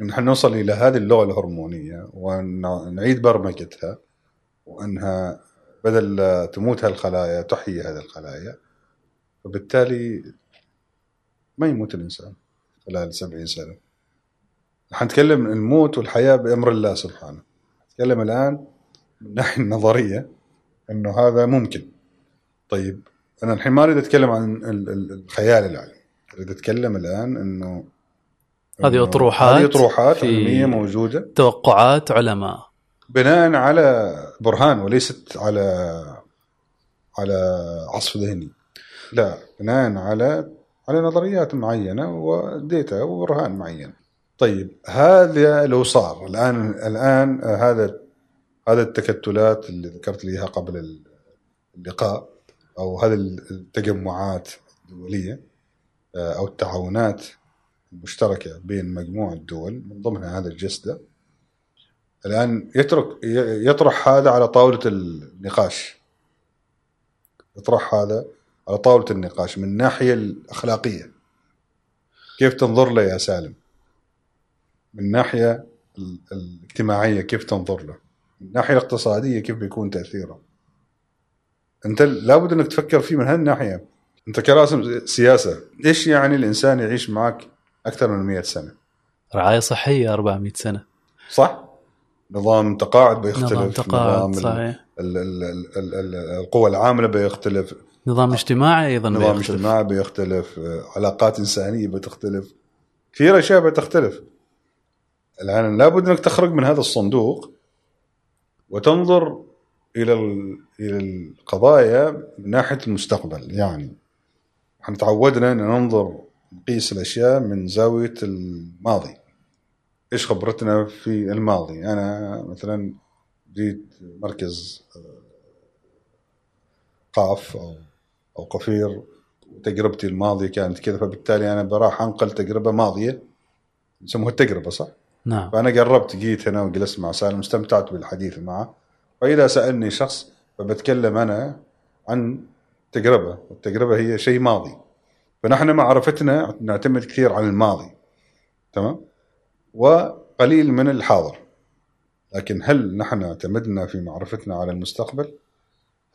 نحن نوصل إلى هذه اللغة الهرمونية ونعيد برمجتها وأنها بدل تموت هالخلايا تحيي هذه الخلايا فبالتالي ما يموت الإنسان خلال 70 سنة. نحن نتكلم الموت والحياة بأمر الله سبحانه. نتكلم الآن من الناحيه النظرية إنه هذا ممكن. طيب أنا الحين ما أريد أتكلم عن ال- ال- الخيال العلمي. أريد أتكلم الآن إنه هذه إنه أطروحات هذه أطروحات علمية موجودة. توقعات علماء. بناء على برهان وليست على على عصف ذهني. لا بناء على على نظريات معينة وديتا وبرهان معين. طيب هذا لو صار الآن الآن هذا هذا التكتلات اللي ذكرت لي اياها قبل اللقاء أو هذه التجمعات الدولية أو التعاونات المشتركة بين مجموعة دول من ضمنها هذا الجسده الآن يترك يطرح هذا على طاولة النقاش. يطرح هذا على طاولة النقاش من الناحية الأخلاقية. كيف تنظر له يا سالم؟ من الناحية ال- الاجتماعية كيف تنظر له؟ من الناحية الاقتصادية كيف بيكون تأثيره؟ أنت لابد أنك تفكر فيه من هالناحية. أنت كراسم سياسة إيش يعني الإنسان يعيش معك أكثر من 100 سنة؟ رعاية صحية 400 سنة. صح. نظام تقاعد بيختلف نظام تقاعد ال- صحيح. ال- ال- ال- ال- ال- القوى العاملة بيختلف. نظام اجتماعي أيضا نظام بيختلف. اجتماعي بيختلف آه، علاقات إنسانية بتختلف. كثير أشياء بتختلف. الآن لابد أنك تخرج من هذا الصندوق وتنظر إلى ال- إلى القضايا من ناحية المستقبل. يعني إحنا تعودنا أن ننظر نقيس الأشياء من زاوية الماضي. إيش خبرتنا في الماضي؟ أنا مثلا جيت مركز آه، قاف أو أو قفير وتجربتي الماضية كانت كذا فبالتالي أنا براح أنقل تجربة ماضية يسموها التجربة صح؟ نعم. فأنا قربت جيت هنا وجلست مع سالم استمتعت بالحديث معه. فإذا سألني شخص فبتكلم أنا عن تجربة والتجربة هي شيء ماضي. فنحن معرفتنا نعتمد كثير على الماضي تمام؟ وقليل من الحاضر. لكن هل نحن اعتمدنا في معرفتنا على المستقبل؟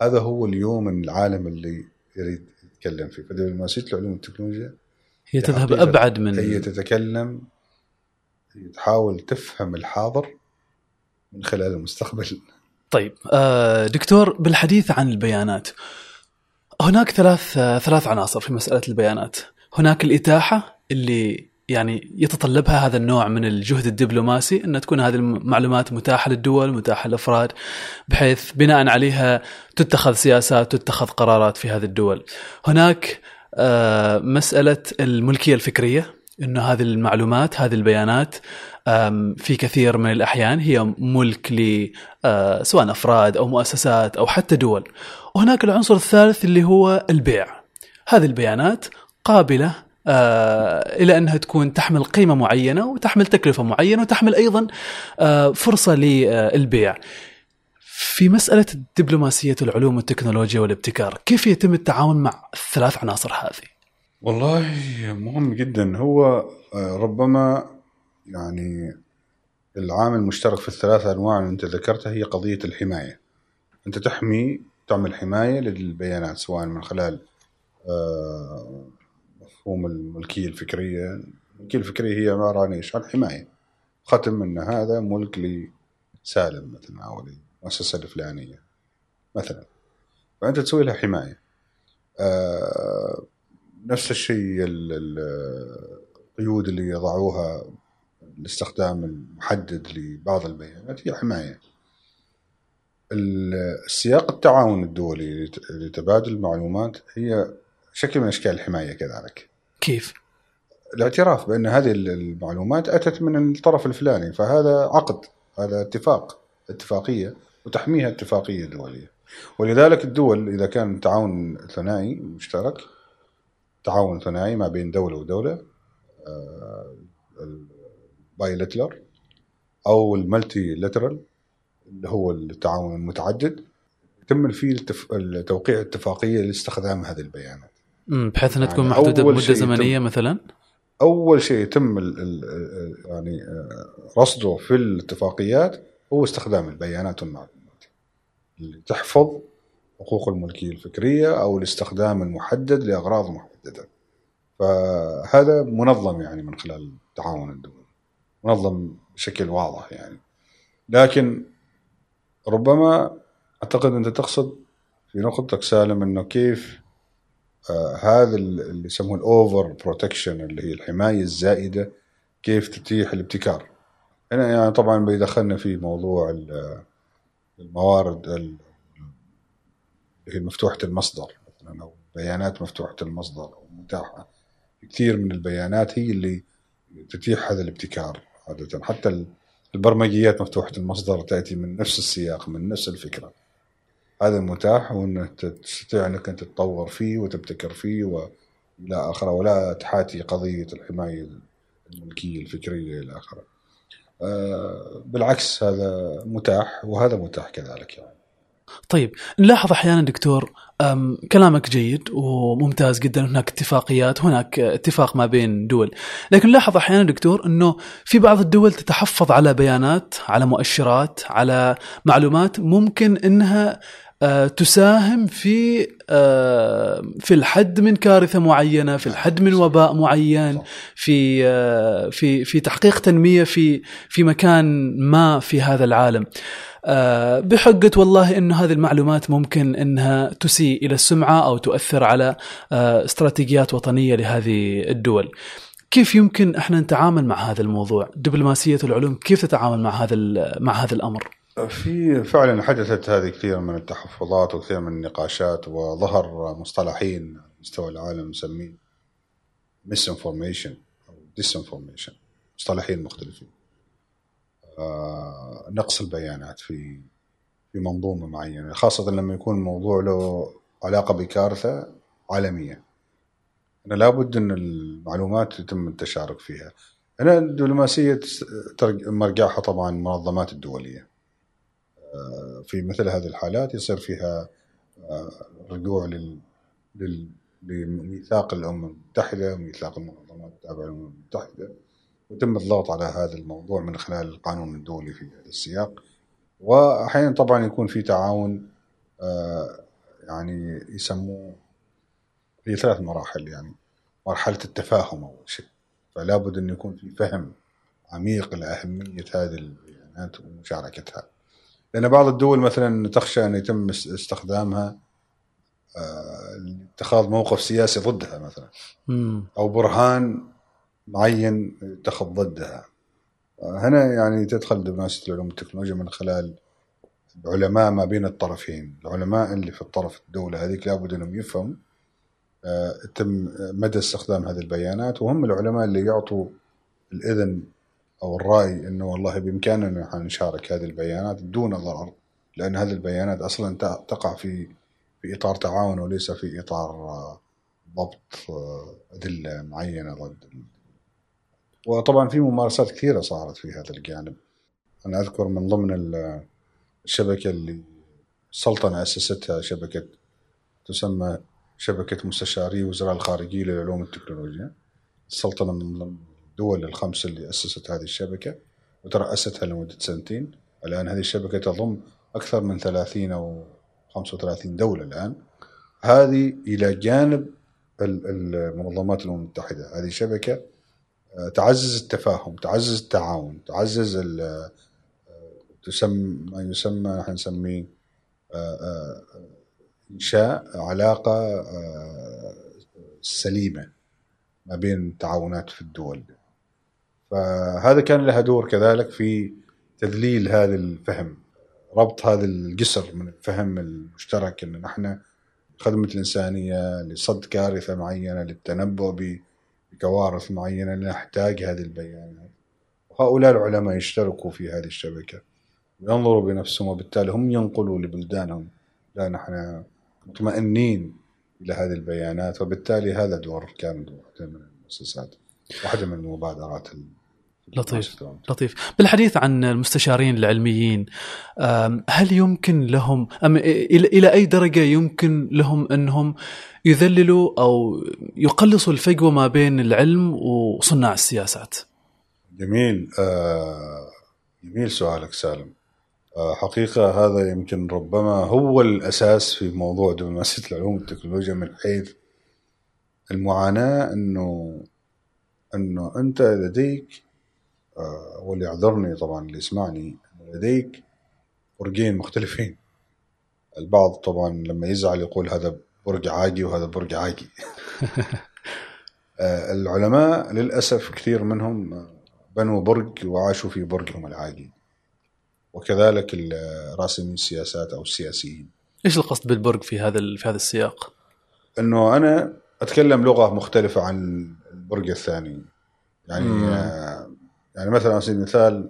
هذا هو اليوم العالم اللي يريد يتكلم فيه فدبلوماسيه العلوم والتكنولوجيا هي تذهب أبعد من هي تتكلم هي تحاول تفهم الحاضر من خلال المستقبل. طيب آه، دكتور بالحديث عن البيانات هناك ثلاث آه، ثلاث عناصر في مسألة البيانات. هناك الإتاحة اللي يعني يتطلبها هذا النوع من الجهد الدبلوماسي أن تكون هذه المعلومات متاحة للدول متاحة للأفراد بحيث بناء عليها تتخذ سياسات تتخذ قرارات في هذه الدول هناك آه، مسألة الملكية الفكرية إنه هذه المعلومات هذه البيانات في كثير من الأحيان هي ملك ل آه، سواء أفراد أو مؤسسات أو حتى دول. وهناك العنصر الثالث اللي هو البيع. هذه البيانات قابلة إلى أنها تكون تحمل قيمة معينة وتحمل تكلفة معينة وتحمل أيضا آه، فرصة للبيع. في مسألة دبلوماسيه العلوم والتكنولوجيا والابتكار، كيف يتم التعامل مع الثلاث عناصر هذه؟ والله مهم جدا هو آه، ربما يعني العامل المشترك في الثلاث أنواع اللي أنت ذكرتها هي قضية الحماية أنت تحمي تعمل حماية للبيانات سواء من خلال آه، مفهوم الملكيه الفكرية. الملكيه الفكرية هي عبارة عن إيش؟ عن حماية. ختم إن هذا ملك لسالم مثلا أو للمؤسسه الفلانية مثلا. فأنت تسوي لها حماية. آه، نفس الشيء ال- ال- القيود اللي يضعوها الاستخدام المحدد لبعض البيانات هي حماية. السياق التعاون الدولي لتبادل المعلومات هي شكل من أشكال الحماية كذلك. كيف؟ الاعتراف بأن هذه المعلومات أتت من الطرف الفلاني فهذا عقد هذا اتفاق اتفاقية وتحميها اتفاقية دولية. ولذلك الدول إذا كان تعاون ثنائي مشترك تعاون ثنائي ما بين دولة ودولة بايلترال أو الملتي لترال اللي هو التعاون المتعدد يتم فيه. توقيع اتفاقيه لاستخدام هذه البيانات. بحيث إنها تكون يعني محدوده بمدة زمنية. مثلا؟ أول شيء يتم ال ال يعني آه، رصده في الاتفاقيات هو استخدام البيانات والمعلومات اللي تحفظ حقوق الملكية الفكرية أو الاستخدام المحدد لأغراض محددة. فهذا منظم يعني من خلال التعاون الدولي. منظم بشكل واضح يعني. لكن ربما أعتقد أنت تقصد في نقطتك سالم إنه كيف هذا اللي يسموه ال over protection اللي هي الحماية الزائدة كيف تتيح الابتكار. هنا يعني طبعا بيدخلنا في موضوع الموارد اللي هي مفتوحة المصدر مثلا أو بيانات مفتوحة المصدر أو متاحة كثير من البيانات هي اللي تتيح هذا الابتكار عادة. حتى البرمجيات مفتوحة المصدر تأتي من نفس السياق من نفس الفكرة. هذا متاح وأنه تستطيع أنك أنت تطور فيه وتبتكر فيه وإلى آخره ولا تحاتي قضية الحماية الملكية الفكرية إلى آخره. آه، بالعكس هذا متاح وهذا متاح كذلك يعني. طيب نلاحظ أحيانا دكتور كلامك جيد وممتاز جدا. هناك اتفاقيات هناك اتفاق ما بين دول. لكن نلاحظ أحيانا دكتور إنه في بعض الدول تتحفظ على بيانات على مؤشرات على معلومات ممكن إنها تساهم في في الحد من كارثة معينة في الحد من وباء معين في في في تحقيق تنمية في في مكان ما في هذا العالم. بحجة والله أن هذه المعلومات ممكن أنها تسيء إلى السمعة أو تؤثر على آه، استراتيجيات وطنية لهذه الدول كيف يمكن إحنا نتعامل مع هذا الموضوع؟ دبلوماسية العلوم كيف تتعامل مع هذا مع هذا الأمر؟ في فعلا حدثت هذه كثير من التحفظات وكثير من النقاشات وظهر مصطلحين على مستوى العالم نسميه information أو disinformation مصطلحين مختلفين آه، نقص البيانات في في منظومة معينة خاصة لما يكون الموضوع له علاقة بكارثة عالمية. أنا لابد أن المعلومات يتم التشارك فيها. هنا الدبلوماسية مرجعها طبعا المنظمات الدولية. آه، في مثل هذه الحالات يصير فيها آه، رجوع لل... لل... لميثاق الأمم المتحدة وميثاق المنظمات التابعة للأمم المتحدة. ويتم الضغط على هذا الموضوع من خلال القانون الدولي في هذا السياق. واحيانا طبعا يكون في تعاون آه، يعني يسموه في ثلاث مراحل يعني مرحلة التفاهم أول شيء. فلا بد أن يكون في فهم عميق لأهمية هذه البيانات ومشاركتها. لأن بعض الدول مثلا تخشى أن يتم استخدامها آه، لاتخاذ موقف سياسي ضدها مثلا. أو برهان معين يتخذ ضدها. هنا يعني تدخل دبلوماسية العلوم والتكنولوجيا من خلال العلماء ما بين الطرفين. العلماء اللي في الطرف الدولة هذيك لابد أنهم يفهموا آه، تم مدى استخدام هذه البيانات وهم العلماء اللي يعطوا الإذن أو الرأي أنه والله بإمكاننا أن نشارك هذه البيانات دون ضرر لأن هذه البيانات أصلا تقع في في إطار تعاون وليس في إطار آه، ضبط آه، أدلة معينة ضد وطبعا في ممارسات كثيرة صارت في هذا الجانب. أنا أذكر من ضمن الشبكة اللي السلطنة أسستها شبكة تسمى شبكة مستشاري وزراء الخارجية للعلوم والتكنولوجيا. السلطنة من ضمن الدول الخمس اللي أسست هذه الشبكة وترأستها لمدة سنتين. الآن هذه الشبكة تضم أكثر من 30 أو 35 دولة الآن. هذه إلى جانب المنظمات الأمم المتحدة. هذه شبكة تعزز التفاهم تعزز التعاون تعزز تسمى ما يسمى نحن نسميه آه، آه، إنشاء علاقة آه، سليمة ما بين التعاونات في الدول. فهذا كان لها دور كذلك في تذليل هذا الفهم ربط هذا الجسر من الفهم المشترك إن نحن خدمة الإنسانية لصد كارثة معينة للتنبؤ بكوارث معينة نحتاج هذه البيانات. وهؤلاء العلماء يشتركوا في هذه الشبكة. وينظروا بنفسهم وبالتالي هم ينقلوا لبلدانهم. لا نحن مطمئنين إلى هذه البيانات وبالتالي هذا دور كان واحدة من المؤسسات واحدة من المبادرات لطيف. لطيف. بالحديث عن المستشارين العلميين هل يمكن لهم أم إلى أي درجة يمكن لهم أنهم يذللوا أو يقلصوا الفجوة ما بين العلم وصناع السياسات؟ جميل آه جميل سؤالك سالم. آه حقيقة هذا يمكن ربما هو الأساس في موضوع دبلوماسية العلوم والتكنولوجيا من حيث المعاناة إنه إنه أنت لديك واللي يعذرني طبعا اللي يسمعني لديك برجين مختلفين. البعض طبعا لما يزعل يقول هذا برج عاجي وهذا برج عاجي. آه، العلماء للأسف كثير منهم بنوا برج وعاشوا في برجهم العاجي. وكذلك راسمين السياسات أو السياسيين. إيش القصد بالبرج في هذا في هذا السياق؟ أنه أنا أتكلم لغة مختلفة عن البرج الثاني. يعني مم. يعني مثلا على سبيل المثال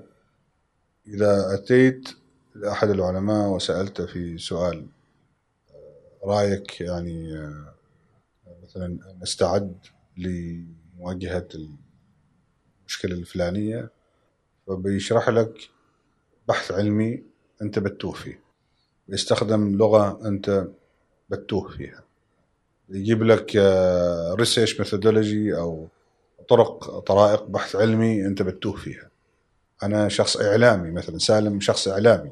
إذا أتيت لأحد العلماء وسألته في سؤال آه، رأيك يعني آه، مثلا نستعد لمواجهة المشكلة الفلانية فبيشرح لك بحث علمي أنت بتوه فيه. بيستخدم لغة أنت بتوه فيها. يجيب لك research آه، methodology أو طرق طرائق بحث علمي أنت بتوه فيها. أنا شخص إعلامي مثلا سالم شخص إعلامي.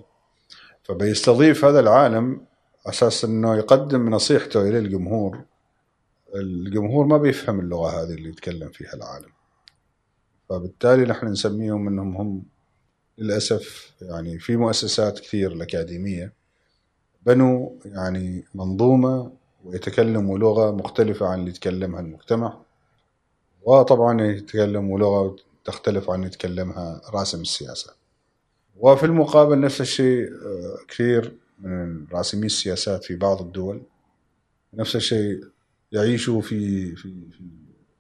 فبيستضيف هذا العالم أساس إنه يقدم نصيحته إلى الجمهور. الجمهور ما بيفهم اللغة هذه اللي يتكلم فيها العالم. فبالتالي نحن نسميهم إنهم هم للأسف يعني في مؤسسات كثير الأكاديمية بنوا يعني منظومة ويتكلموا لغة مختلفة عن اللي يتكلمها المجتمع. وطبعا يتكلموا لغة تختلف عن يتكلمها راسم السياسة. وفي المقابل نفس الشيء آه، كثير من راسمي السياسات في بعض الدول نفس الشيء يعيشوا في في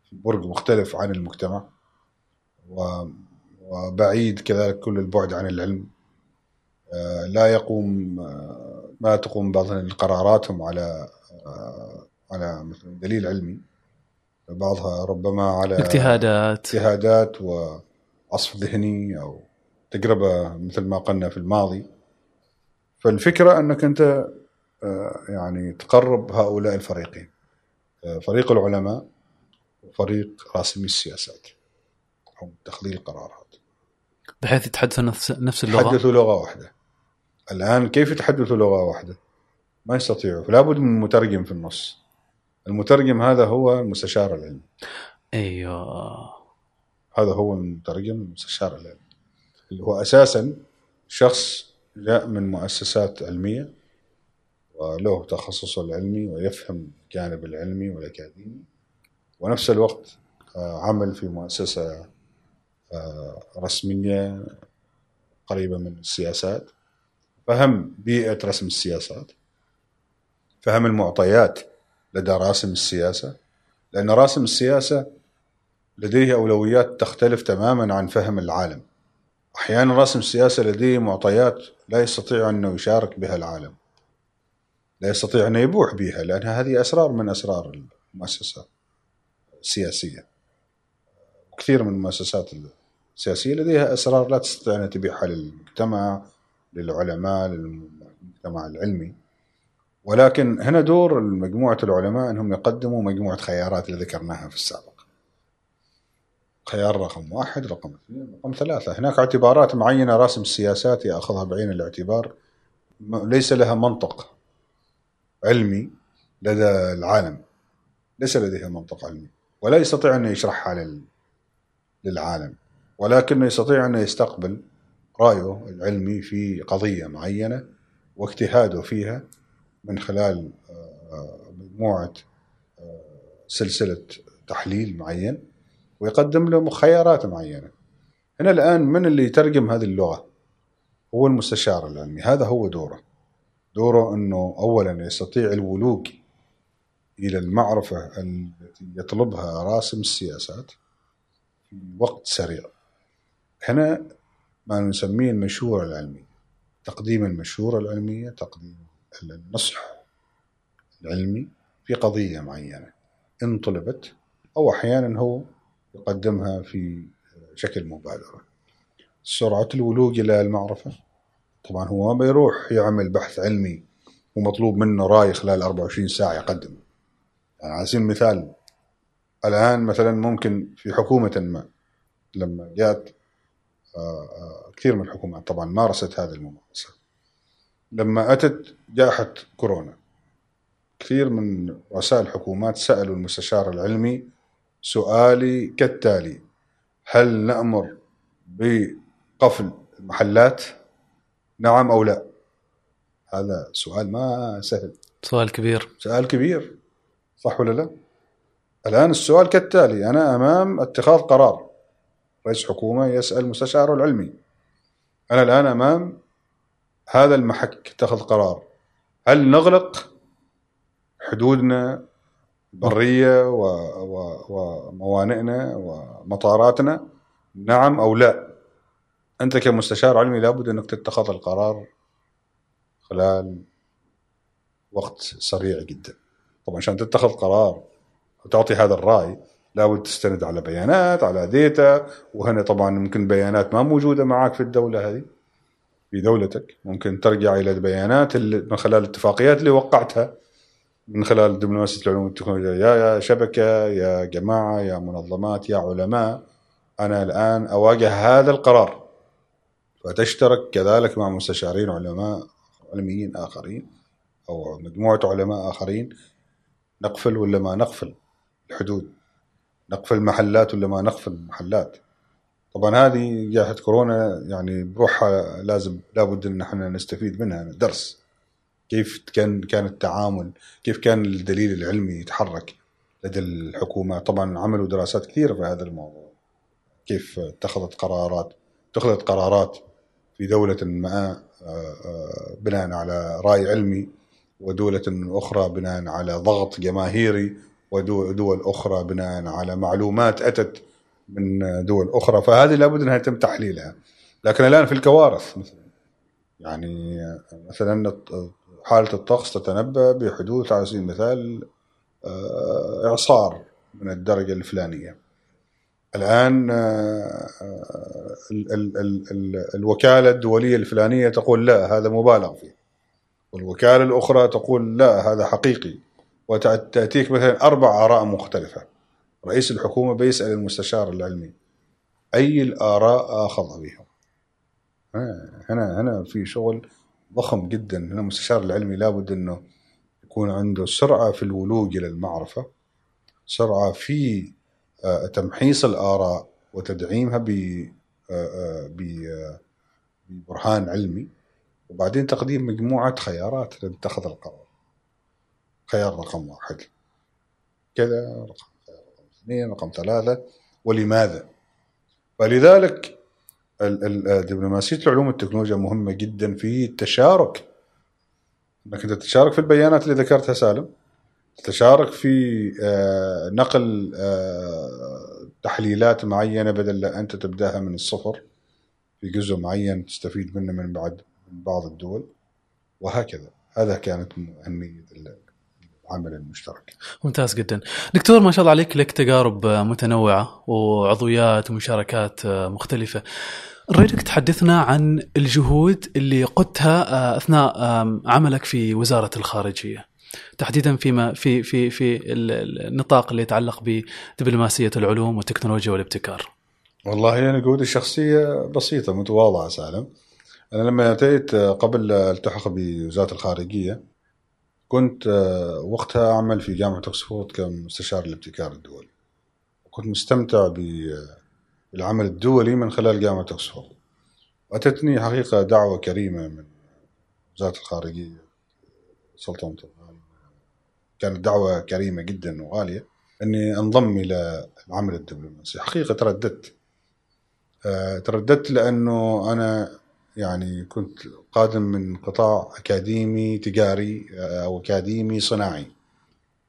في برج مختلف عن المجتمع وبعيد كذلك كل البعد عن العلم. آه، لا يقوم آه، ما تقوم بعض قراراتهم على على مثلا دليل علمي. بعضها ربما على اجتهادات. اجتهادات وعصف ذهني أو تجربة مثل ما قلنا في الماضي. فالفكرة أنك أنت آه، يعني تقرب هؤلاء الفريقين. آه، فريق العلماء وفريق راسمي السياسات أو تخليل القرارات. بحيث يتحدثوا نفس نفس اللغة؟ يتحدثوا لغة واحدة. الآن كيف يتحدثوا لغة واحدة؟ ما يستطيعوا فلا بد من مترجم في النص. المترجم هذا هو المستشار العلمي أيوه. هذا هو المترجم المستشار العلمي اللي هو أساسا شخص جاء من مؤسسات علمية وله تخصصه العلمي ويفهم الجانب العلمي والأكاديمي. ونفس الوقت آه، عمل في مؤسسة آه، رسمية قريبة من السياسات. فهم بيئة رسم السياسات. فهم المعطيات. لدى راسم السياسة لأن راسم السياسة لديه أولويات تختلف تماما عن فهم العالم. أحيانا راسم السياسة لديه معطيات لا يستطيع أنه يشارك بها العالم. لا يستطيع أن يبوح بها لأنها هذه أسرار من أسرار المؤسسة السياسية. كثير من المؤسسات السياسية لديها أسرار لا تستطيع أن تبيعها للمجتمع للعلماء للمجتمع العلمي. ولكن هنا دور مجموعة العلماء أنهم يقدموا مجموعة خيارات اللي ذكرناها في السابق. خيار رقم واحد رقم اثنين رقم ثلاثة. هناك اعتبارات معينة راسم السياسات يأخذها بعين الاعتبار. ليس لها منطق علمي لدى العالم. ليس لديها منطق علمي. ولا يستطيع أن يشرحها للعالم. ولكنه يستطيع أن يستقبل رأيه العلمي في قضية معينة واجتهاده فيها. من خلال آه، مجموعة آه، سلسلة تحليل معين ويقدم له خيارات معينة. هنا الآن من اللي يترجم هذه اللغة؟ هو المستشار العلمي. هذا هو دوره. دوره أنه أولا يستطيع الولوج إلى المعرفة التي يطلبها راسم السياسات في وقت سريع. هنا ما نسميه المشورة العلمية تقديم المشورة العلمية تقديم النصح العلمي في قضية معينة إن طلبت أو أحيانا هو يقدمها في شكل مبادرة. سرعة الولوج إلى المعرفة. طبعا هو ما بيروح يعمل بحث علمي ومطلوب منه راي خلال 24 ساعة يقدم. يعني على سبيل المثال الآن مثلا ممكن في حكومة ما لما جاءت آه، آه، كثير من الحكومات طبعا مارست هذه الممارسة. لما أتت جائحة كورونا. كثير من رؤساء الحكومات سألوا المستشار العلمي سؤالي كالتالي هل نأمر بقفل المحلات؟ نعم أو لا؟ هذا سؤال ما سهل. سؤال كبير. سؤال كبير. صح ولا لا؟ الآن السؤال كالتالي أنا أمام اتخاذ قرار. رئيس حكومة يسأل مستشاره العلمي أنا الآن أمام هذا المحك اتخذ قرار. هل نغلق حدودنا برية و... و... وموانئنا ومطاراتنا؟ نعم أو لا. أنت كمستشار علمي لابد أنك تتخذ القرار خلال وقت سريع جدا. طبعا عشان تتخذ قرار وتعطي هذا الرأي لابد تستند على بيانات على ديتا وهنا طبعا ممكن بيانات ما موجودة معك في الدولة هذه. في دولتك. ممكن ترجع إلى البيانات اللي من خلال الاتفاقيات اللي وقعتها من خلال دبلوماسية العلوم والتكنولوجيا يا شبكة يا جماعة يا منظمات يا علماء أنا الآن أواجه هذا القرار. فتشترك كذلك مع مستشارين علماء علميين آخرين أو مجموعة علماء آخرين. نقفل ولا ما نقفل الحدود؟ نقفل محلات ولا ما نقفل محلات طبعا هذه جائحة كورونا يعني بروحها لازم لابد إن إحنا نستفيد منها درس كيف كان كان التعامل كيف كان الدليل العلمي يتحرك لدى الحكومة؟ طبعا عملوا دراسات كثيرة في هذا الموضوع. كيف اتخذت قرارات؟ اتخذت قرارات في دولة ما آه، آه، بناء على رأي علمي ودولة أخرى بناء على ضغط جماهيري ودول أخرى بناء على معلومات أتت من دول أخرى فهذه لابد أنها يتم تحليلها. لكن الآن في الكوارث مثلا يعني مثلا حالة الطقس تتنبأ بحدوث على سبيل المثال آه، إعصار من الدرجة الفلانية. الآن آه، ال ال ال ال الوكالة الدولية الفلانية تقول لا هذا مبالغ فيه. والوكالة الأخرى تقول لا هذا حقيقي. وتأتيك مثلا أربع آراء مختلفة. رئيس الحكومة بيسأل المستشار العلمي أي الآراء أخذ بها؟ هنا هنا في شغل ضخم جدا. هنا المستشار العلمي لابد أنه يكون عنده سرعة في الولوج إلى المعرفة سرعة في آه، تمحيص الآراء وتدعيمها آه، آه، ببرهان علمي. وبعدين تقديم مجموعة خيارات لاتخاذ القرار. خيار رقم واحد. كذا رقم اثنين رقم ثلاثة. ولماذا؟ فلذلك دبلوماسية العلوم والتكنولوجيا مهمة جدا في التشارك. انك انت تتشارك في البيانات اللي ذكرتها سالم. تشارك في آه، نقل آه، تحليلات معينة بدل لا أنت تبدأها من الصفر. في جزء معين تستفيد منه من بعد من بعض الدول. وهكذا. هذا كانت أهمية العمل المشترك ممتاز جدا دكتور ما شاء الله عليك لك تجارب متنوعة وعضويات ومشاركات مختلفة نريدك تحدثنا عن الجهود اللي قدتها أثناء عملك في وزارة الخارجية تحديدا فيما في في في النطاق اللي يتعلق بدبلوماسية العلوم والتكنولوجيا والابتكار. والله أنا يعني جهودي الشخصية بسيطة متواضعة سالم. أنا لما أتيت قبل التحق بوزارة الخارجية كنت وقتها أعمل في جامعة اوكسفورد كمستشار الابتكار الدولي. وكنت مستمتع بالعمل الدولي من خلال جامعة اوكسفورد. واتتني حقيقة دعوة كريمة من وزارة الخارجية سلطنة كانت دعوة كريمة جدا وغالية أني أنضم إلى العمل الدبلوماسي حقيقة ترددت أه ترددت لأنه أنا يعني كنت قادم من قطاع أكاديمي تجاري آه، أو أكاديمي صناعي.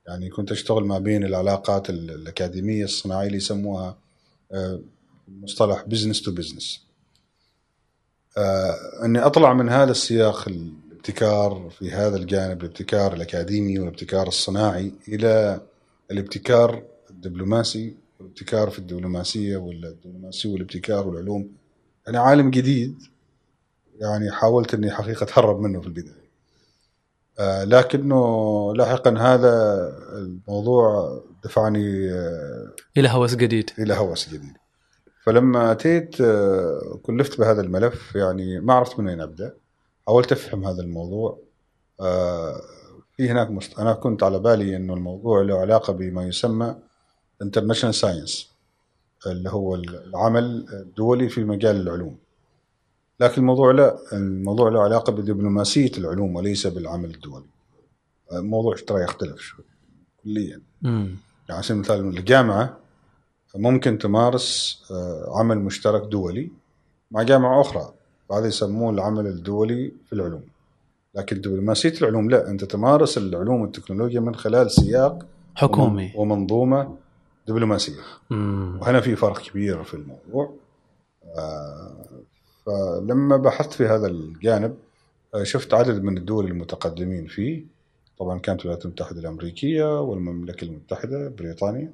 يعني كنت أشتغل ما بين العلاقات ال- الأكاديمية الصناعية اللي يسموها آه، مصطلح business to business إني أطلع من هذا السياق الابتكار في هذا الجانب الابتكار الأكاديمي والابتكار الصناعي إلى الابتكار الدبلوماسي والابتكار في الدبلوماسية والدبلوماسية والابتكار والعلوم. يعني عالم جديد يعني حاولت إني حقيقة أتهرب منه في البداية. آه لكنه لاحقا هذا الموضوع دفعني آه إلى هوس جديد. إلى هوس جديد. فلما أتيت آه، كلفت بهذا الملف يعني ما عرفت من وين أبدأ. حاولت أفهم هذا الموضوع. في هناك مست... أنا كنت على بالي إنه الموضوع له علاقة بما يسمى international science اللي هو العمل الدولي في مجال العلوم. لكن الموضوع لا الموضوع له علاقة بدبلوماسيه العلوم وليس بالعمل الدولي. الموضوع ترى يختلف شوي كليا. يعني على سبيل المثال الجامعة ممكن تمارس آه، عمل مشترك دولي مع جامعة أخرى. وهذا يسموه العمل الدولي في العلوم. لكن دبلوماسية العلوم لا أنت تمارس العلوم والتكنولوجيا من خلال سياق حكومي. ومنظومة دبلوماسية. امم وهنا في فرق كبير في الموضوع. آه، فلما بحثت في هذا الجانب آه، شفت عدد من الدول المتقدمين فيه. طبعا كانت الولايات المتحدة الأمريكية والمملكة المتحدة بريطانيا.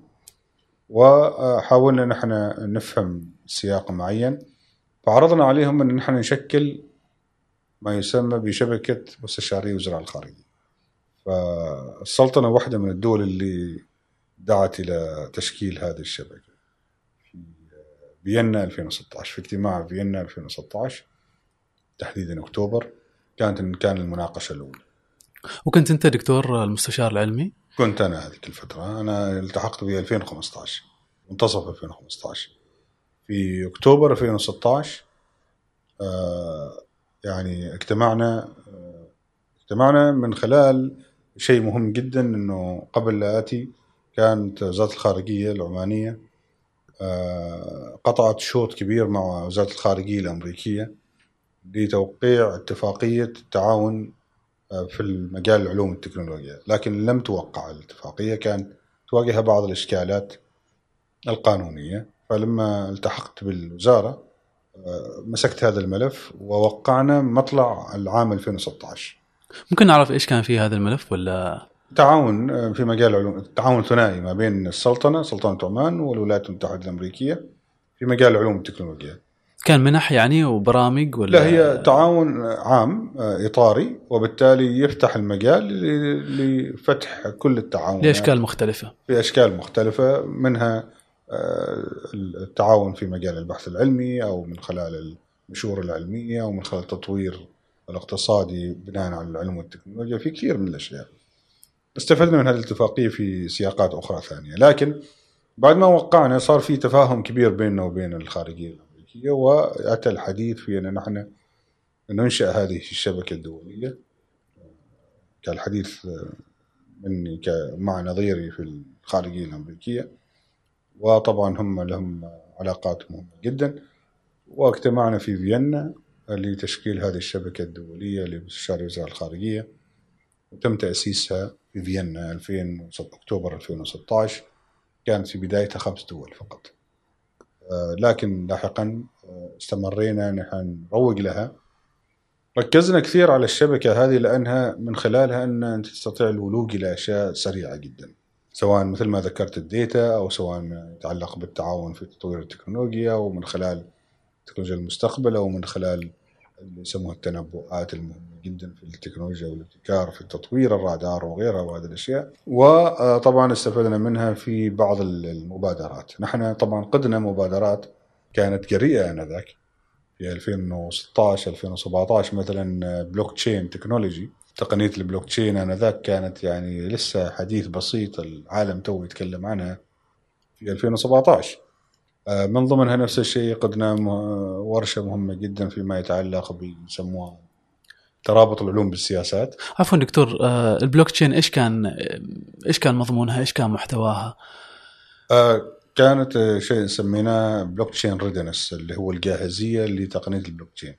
وحاولنا نحن نفهم سياق معين. فعرضنا عليهم أن نحن نشكل ما يسمى بشبكة مستشاري وزراء الخارجية. فالسلطنة واحدة من الدول اللي دعت إلى تشكيل هذه الشبكة. فيينا 2016 في اجتماع فيينا 2016 تحديدا أكتوبر كانت كان المناقشة الأولى. وكنت أنت دكتور المستشار العلمي؟ كنت أنا هذيك الفترة. أنا التحقت في 2015 منتصف 2015 في أكتوبر 2016 آه يعني اجتمعنا آه اجتمعنا من خلال شيء مهم جدا إنه قبل لا آتي كانت وزاره الخارجية العمانية. قطعت شوط كبير مع وزارة الخارجية الأمريكية لتوقيع اتفاقية التعاون في المجال العلوم والتكنولوجيا. لكن لم توقع الاتفاقية كان تواجه بعض الإشكالات القانونية. فلما التحقت بالوزارة آه، مسكت هذا الملف ووقعنا مطلع العام 2016 ممكن نعرف إيش كان في هذا الملف ولا تعاون آه، في مجال العلوم تعاون ثنائي ما بين السلطنة سلطنة عمان والولايات المتحدة الأمريكية في مجال العلوم والتكنولوجيا كان منح يعني وبرامج ولا؟ لا هي تعاون عام آه، إطاري وبالتالي يفتح المجال لفتح كل التعاون لأشكال مختلفة. في اشكال مختلفة منها آه، التعاون في مجال البحث العلمي أو من خلال المشور العلمية أو من خلال التطوير الاقتصادي بناء على العلم والتكنولوجيا في كثير من الأشياء. استفدنا من هذه الاتفاقية في سياقات أخرى ثانية، لكن بعد ما وقعنا صار في تفاهم كبير بيننا وبين الخارجية الأمريكية وأتى الحديث في أن نحن ننشأ هذه الشبكة الدولية. كان الحديث آه، مني مع نظيري في الخارجية الأمريكية. وطبعا هم لهم علاقات مهمة جدا. واجتمعنا في فيينا لتشكيل هذه الشبكة الدولية لمستشار وزراء الخارجية. وتم تأسيسها في فيينا 2000 أكتوبر 2016 كانت في بدايتها خمس دول فقط. آه، لكن لاحقا آه، استمرينا نحن نروج لها. ركزنا كثير على الشبكة هذه لأنها من خلالها أن تستطيع الولوج إلى أشياء سريعة جدا. سواء مثل ما ذكرت الديتا أو سواء يتعلق بالتعاون في تطوير التكنولوجيا أو من خلال تكنولوجيا المستقبل أو من خلال اللي يسموها التنبؤات المهمة. جدا في التكنولوجيا والابتكار في التطوير الرادار وغيرها وهذه الأشياء. وطبعا استفدنا منها في بعض المبادرات. نحن طبعا قدنا مبادرات كانت جريئة آنذاك. في 2016 2017 مثلا blockchain technology تقنية البلوك تشين آنذاك كانت يعني لسه حديث بسيط العالم تو يتكلم عنها. في 2017 آه، من ضمنها نفس الشيء قدنا ورشة مهمة جدا فيما يتعلق بيسموها ترابط العلوم بالسياسات. عفوا دكتور آه، البلوك تشين إيش كان إيش كان مضمونها؟ إيش كان محتواها؟ آه، كانت آه، شيء سميناه blockchain readiness اللي هو الجاهزية لتقنية البلوك تشين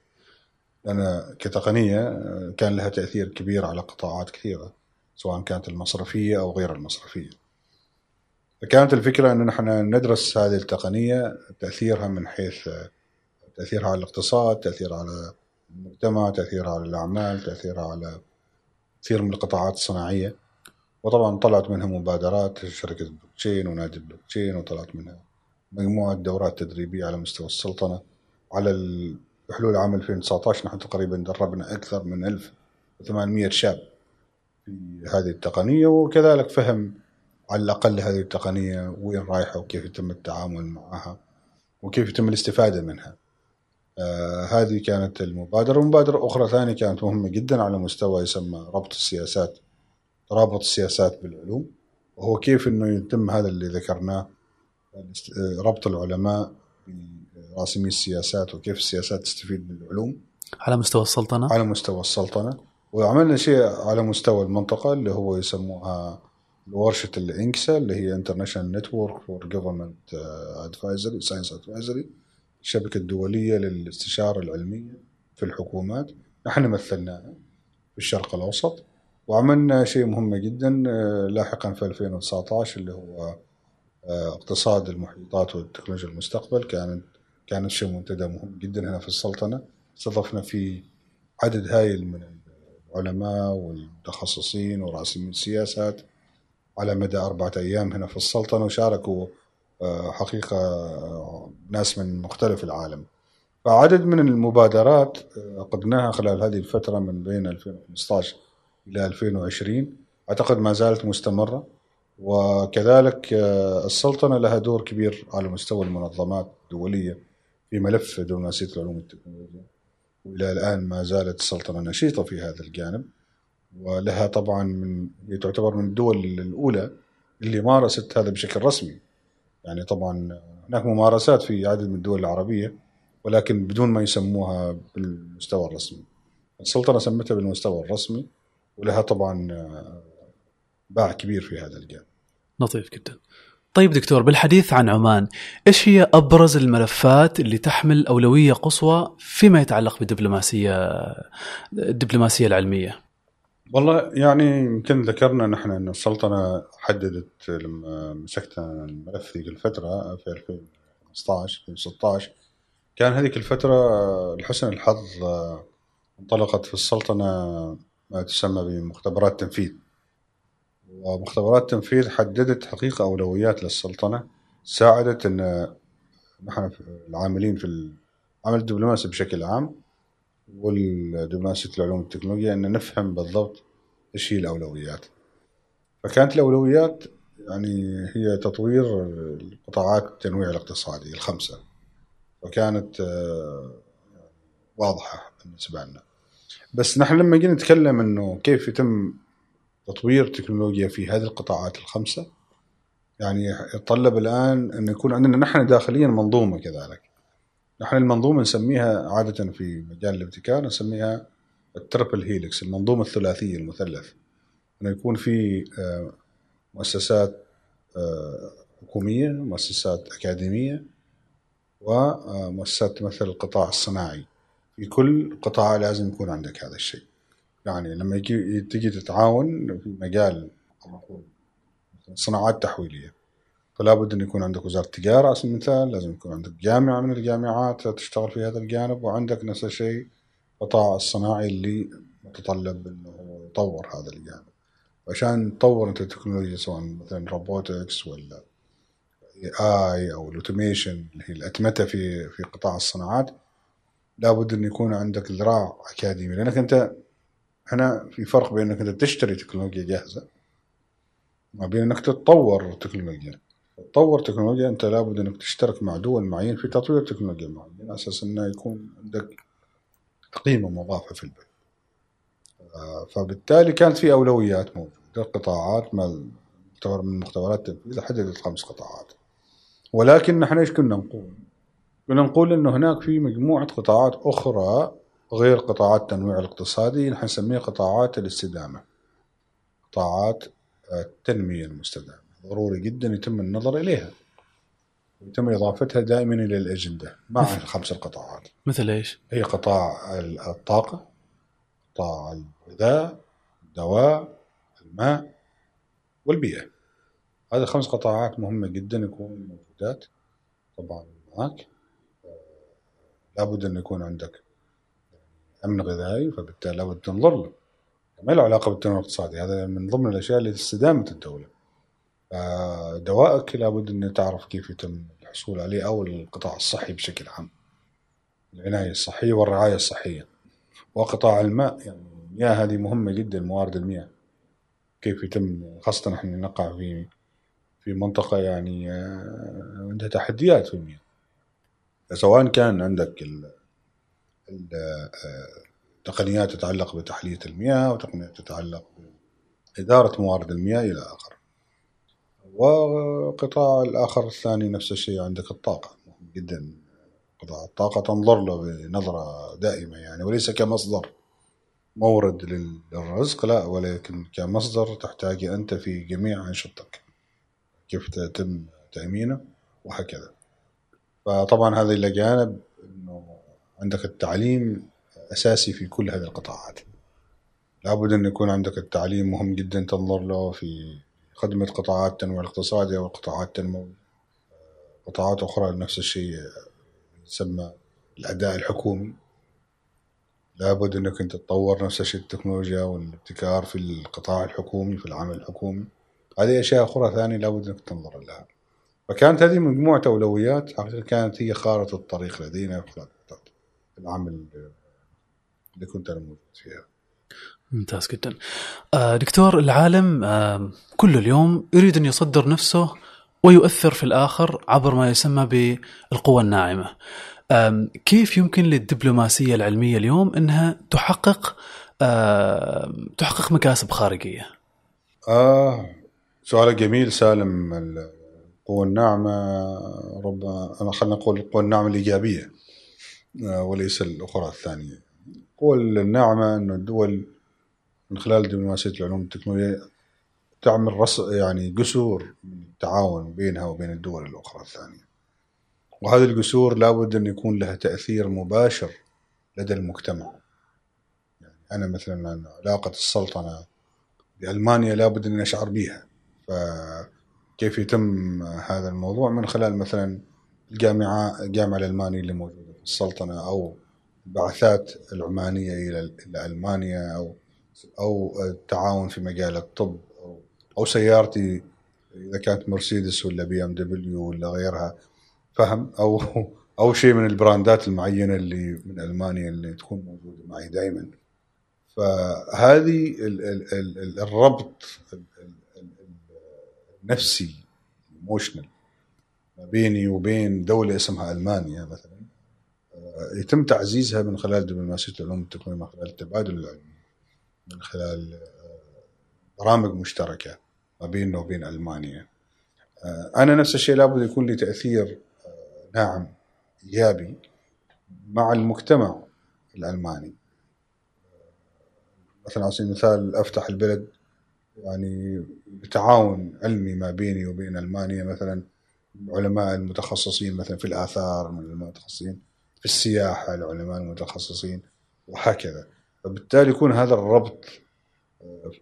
لأن كتقنية كان لها تأثير كبير على قطاعات كثيرة سواء كانت المصرفية أو غير المصرفية. فكانت الفكرة أن نحن ندرس هذه التقنية تأثيرها من حيث تأثيرها على الاقتصاد تأثيرها على المجتمع تأثيرها على الأعمال تأثيرها على كثير من القطاعات الصناعية. وطبعا طلعت منها مبادرات شركة بلوكتشين ونادي بلوكتشين وطلعت منها مجموعة دورات تدريبية على مستوى السلطنة. على بحلول عام 2019 نحن تقريبا دربنا أكثر من 1800 شاب في هذه التقنية. وكذلك فهم على الأقل هذه التقنية وين رايحة وكيف يتم التعامل معها وكيف يتم الاستفادة منها. آه هذه كانت المبادرة. ومبادرة أخرى ثانية كانت مهمة جدا على مستوى يسمى ربط السياسات رابط السياسات بالعلوم وهو كيف أنه يتم هذا اللي ذكرناه ربط العلماء براسمي السياسات وكيف السياسات تستفيد من العلوم. على مستوى السلطنة؟ على مستوى السلطنة. وعملنا شيء على مستوى المنطقة اللي هو يسموها ورشة الإنكسا اللي هي International Network for Government Advisory Science Advisory. الشبكة الدولية للاستشارة العلمية في الحكومات. نحن مثلناها في الشرق الأوسط وعملنا شيء مهم جدا لاحقا في 2019 اللي هو اقتصاد المحيطات والتكنولوجيا المستقبل. كانت كانت شيء منتدى مهم جدا هنا في السلطنة. استضفنا فيه عدد هائل من العلماء والمتخصصين ورأسمين السياسات على مدى أربعة أيام هنا في السلطنة وشاركوا حقيقة ناس من مختلف العالم. فعدد من المبادرات عقدناها خلال هذه الفترة من بين 2015 إلى 2020 أعتقد ما زالت مستمرة. وكذلك السلطنة لها دور كبير على مستوى المنظمات الدولية في ملف دبلوماسية العلوم والتكنولوجيا. وإلى الآن ما زالت السلطنة نشيطة في هذا الجانب. ولها طبعا من تعتبر من الدول الأولى اللي مارست هذا بشكل رسمي. يعني طبعا هناك ممارسات في عدد من الدول العربية ولكن بدون ما يسموها بالمستوى الرسمي. السلطنة سمتها بالمستوى الرسمي ولها طبعا باع كبير في هذا الجانب. لطيف جدا. طيب دكتور بالحديث عن عمان إيش هي أبرز الملفات اللي تحمل أولوية قصوى فيما يتعلق بالدبلوماسيه الدبلوماسية العلمية؟ والله يعني يمكن ذكرنا نحن ان السلطنة حددت لما مسكنا الملف ذيك الفترة في 2015 2016 كان هذيك الفترة لحسن الحظ انطلقت في السلطنة ما تسمى بمختبرات تنفيذ. ومختبرات التنفيذ حددت حقيقة أولويات للسلطنة ساعدت أن نحن العاملين في العمل الدبلوماسي بشكل عام. والدبلوماسية العلوم والتكنولوجيا أن نفهم بالضبط إيش هي الأولويات. فكانت الأولويات يعني هي تطوير القطاعات التنويع الاقتصادي الخمسة. وكانت واضحة بالنسبة لنا. بس نحن لما جينا نتكلم إنه كيف يتم تطوير تكنولوجيا في هذه القطاعات الخمسة يعني يتطلب الآن أن يكون عندنا نحن داخليا منظومة كذلك. نحن المنظومة نسميها عادة في مجال الابتكار نسميها التربل هيلكس المنظومة الثلاثية المثلث. أنه يكون في مؤسسات حكومية مؤسسات أكاديمية ومؤسسات تمثل القطاع الصناعي. في كل قطاع لازم يكون عندك هذا الشيء. يعني لما تجي تتعاون في مجال صناعات تحويلية. فلا بد أن يكون عندك وزارة التجاره على سبيل المثال لازم يكون عندك جامعة من الجامعات تشتغل في هذا الجانب وعندك نفس الشيء القطاع الصناعي اللي متطلب إنه يطور هذا الجانب. عشان تطور أنت التكنولوجيا سواء مثلا robotics ولا AI أو ال automation اللي هي الأتمتة في في قطاع الصناعات لابد أن يكون عندك ذراع أكاديمي. لأنك أنت هنا في فرق بين أنك أنت تشتري تكنولوجيا جاهزة ما بين أنك تتطور تكنولوجيا. تطور تكنولوجيا أنت لابد أنك تشترك مع دول معين في تطوير تكنولوجيا معينه على أساس انه يكون عندك قيمه مضافه في البلد فبالتالي كانت في أولويات موجودة قطاعات ما من مختبرات التنفيذ حددت خمس قطاعات. ولكن نحن إيش كنا نقول؟ كنا نقول إنه هناك في مجموعة قطاعات أخرى غير قطاعات التنويع الاقتصادي نحن نسميها قطاعات الاستدامة قطاعات التنمية المستدامة. ضروري جدا يتم النظر إليها. ويتم إضافتها دائما إلى الأجندة مع الخمس القطاعات. مثل إيش؟ هي قطاع الطاقة قطاع الغذاء الدواء الماء والبيئة. هذه خمس قطاعات مهمة جدا يكونوا موجودات طبعا معك لابد أن يكون عندك أمن غذائي فبالتالي لابد تنظر له. ما له علاقة بالتنميه الاقتصادي هذا من ضمن الأشياء اللي استدامه الدولة. دوائك لابد أن تعرف كيف يتم الحصول عليه أو القطاع الصحي بشكل عام. العناية الصحية والرعاية الصحية وقطاع الماء. يعني المياه هذه مهمة جدا موارد المياه. كيف يتم خاصة نحن نقع في في منطقة يعني آه، عندها تحديات في المياه. سواء كان عندك التقنيات تتعلق بتحلية المياه وتقنيات تتعلق بإدارة موارد المياه إلى آخره وقطاع الآخر الثاني نفس الشيء عندك الطاقة. مهم جدا قطاع الطاقة تنظر له بنظرة دائمة يعني وليس كمصدر مورد للرزق لا ولكن كمصدر تحتاج أنت في جميع أنشطتك. كيف تتم تأمينه وهكذا. فطبعا هذا إلى جانب أنه عندك التعليم أساسي في كل هذه القطاعات. لابد أن يكون عندك التعليم مهم جدا تنظر له في خدمة قطاعات التنمية الاقتصادية والقطاعات التنموية قطاعات أخرى نفس الشيء يسمى الأداء الحكومي. لابد أنك أنت تطور نفس الشيء التكنولوجيا والابتكار في القطاع الحكومي في العمل الحكومي. هذه أشياء أخرى ثانية لابد أنك تنظر لها. فكانت هذه مجموعة أولويات كانت هي خارطة الطريق لدينا في العمل اللي كنت أنا موجود فيها. ممتاز جدا. آه، دكتور العالم آه، كل اليوم يريد أن يصدر نفسه ويؤثر في الآخر عبر ما يسمى بالقوى الناعمة. كيف يمكن للدبلوماسية العلمية اليوم أنها تحقق تحقق مكاسب خارجية؟ آه سؤال جميل سالم. القوى الناعمة ربما خلينا نقول القوى الناعمة الإيجابية آه، وليس الأخرى الثانية. القوى الناعمة أن الدول من خلال دبلوماسية العلوم والتكنولوجيا تعمل رص يعني جسور من التعاون بينها وبين الدول الأخرى الثانية. وهذه الجسور لابد أن يكون لها تأثير مباشر لدى المجتمع. يعني أنا مثلا علاقة السلطنة بألمانيا لابد أن أشعر بها فكيف يتم هذا الموضوع؟ من خلال مثلا الجامعة الجامعة الألمانية اللي موجودة في السلطنة أو البعثات العمانية إلى ألمانيا أو أو التعاون في مجال الطب أو سيارتي إذا كانت مرسيدس ولا بي إم دبليو ولا غيرها فهم؟ أو أو شيء من البراندات المعينة اللي من ألمانيا اللي تكون موجودة معي دائما فهذه الربط النفسي ايموشنال ما بيني وبين دولة اسمها ألمانيا مثلا. يتم تعزيزها من خلال دبلوماسية العلوم والتقنية من خلال التبادل العلمي من خلال آه، برامج مشتركة ما بيننا وبين ألمانيا. آه، أنا نفس الشيء لابد يكون لي تأثير آه، ناعم إيجابي مع المجتمع الألماني. مثلا على سبيل المثال أفتح البلد يعني بتعاون علمي ما بيني وبين ألمانيا مثلا علماء المتخصصين مثلا في الآثار من المتخصصين في السياحة العلماء المتخصصين وهكذا. فبالتالي يكون هذا الربط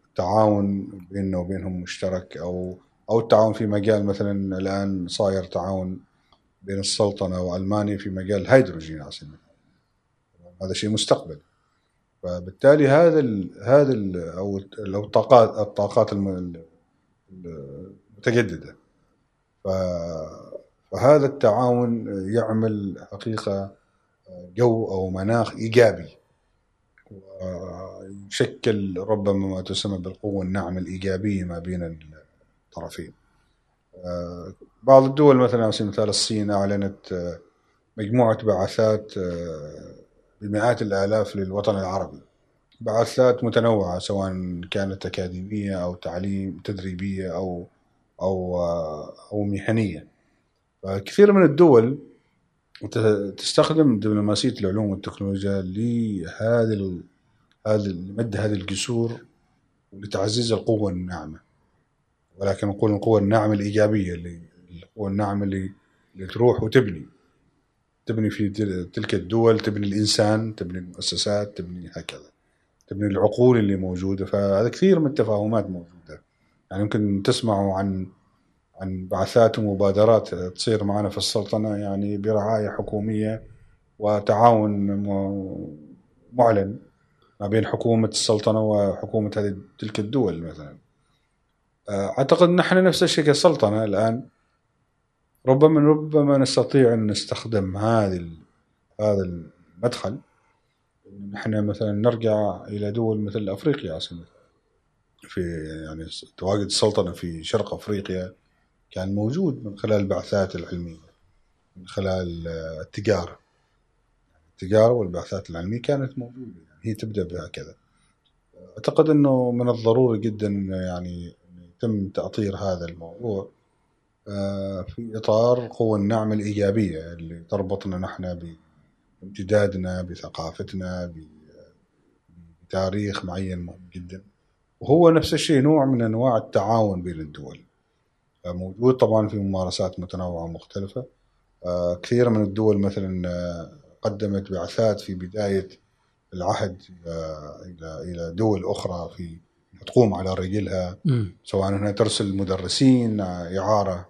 التعاون بيننا وبينهم مشترك أو أو التعاون في مجال مثلا الآن صاير تعاون بين السلطنة وألمانيا في مجال الهيدروجين على سبيل هذا شيء مستقبل. فبالتالي هذا ال هذا ال أو أو الطاقات الطاقات المتجددة. فهذا التعاون يعمل حقيقة جو أو مناخ إيجابي. ويشكل ربما ما تسمى بالقوة الناعمه الإيجابية ما بين الطرفين. بعض الدول مثلا على سبيل المثال الصين أعلنت مجموعة بعثات بمئات الآلاف للوطن العربي. بعثات متنوعة سواء كانت أكاديمية أو تعليم تدريبية أو أو أو مهنية. فكثير من الدول تستخدم دبلوماسية العلوم والتكنولوجيا لهذه هذه مد هذه الجسور لتعزيز القوة الناعمة. ولكن نقول القوة الناعمة الإيجابية اللي القوة الناعمة اللي اللي تروح وتبني. تبني في تلك الدول تبني الإنسان تبني المؤسسات تبني هكذا. تبني العقول اللي موجودة. فهذا كثير من التفاهمات موجودة. يعني يمكن تسمعوا عن عن بعثات ومبادرات تصير معنا في السلطنة يعني برعاية حكومية وتعاون معلن ما بين حكومة السلطنة وحكومة هذه تلك الدول مثلا. أعتقد نحن نفس الشيء كسلطنة الآن. ربما ربما نستطيع أن نستخدم هذه هذا المدخل. نحن مثلا نرجع إلى دول مثل أفريقيا أصلا. في يعني تواجد السلطنة في شرق أفريقيا. كان موجود من خلال البعثات العلمية من خلال التجارة. التجارة والبعثات العلمية كانت موجودة يعني هي تبدأ بهكذا. أعتقد إنه من الضروري جدا يعني يتم تأطير هذا الموضوع آه، في إطار قوى النعم الإيجابية اللي تربطنا نحن بامتدادنا بثقافتنا بتاريخ معين مهم جدا. وهو نفس الشيء نوع من أنواع التعاون بين الدول. موجود. طبعا في ممارسات متنوعة مختلفه آه، كثير من الدول مثلا آه، قدمت بعثات في بداية العهد إلى إلى دول أخرى في تقوم على رجلها. سواء انها ترسل مدرسين إعارة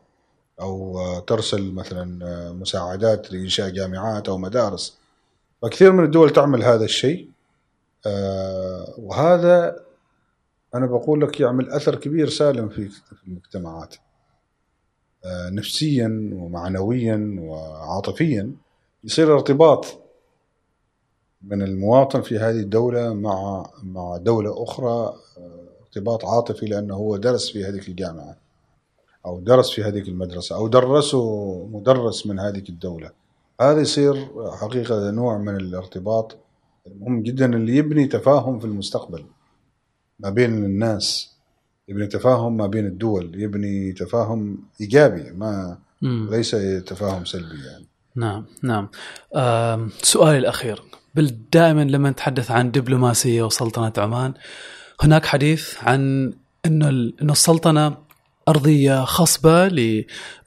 أو ترسل مثلا مساعدات لإنشاء جامعات أو مدارس. فكثير من الدول تعمل هذا الشيء. آه، وهذا أنا بقول لك يعمل اثر كبير سالم في المجتمعات. آه، نفسيا ومعنويا وعاطفيا يصير ارتباط من المواطن في هذه الدولة مع مع دولة أخرى آه، ارتباط عاطفي لأنه هو درس في هذه الجامعة أو درس في هذه المدرسة أو درسه مدرس من هذه الدولة. هذا يصير حقيقة نوع من الارتباط المهم جدا اللي يبني تفاهم في المستقبل ما بين الناس. يبني تفاهم ما بين الدول يبني تفاهم إيجابي ما مم. ليس تفاهم سلبي يعني. نعم نعم. آه سؤالي الأخير. دائما لما نتحدث عن دبلوماسية وسلطنة عمان هناك حديث عن انه انه السلطنة أرضية خصبة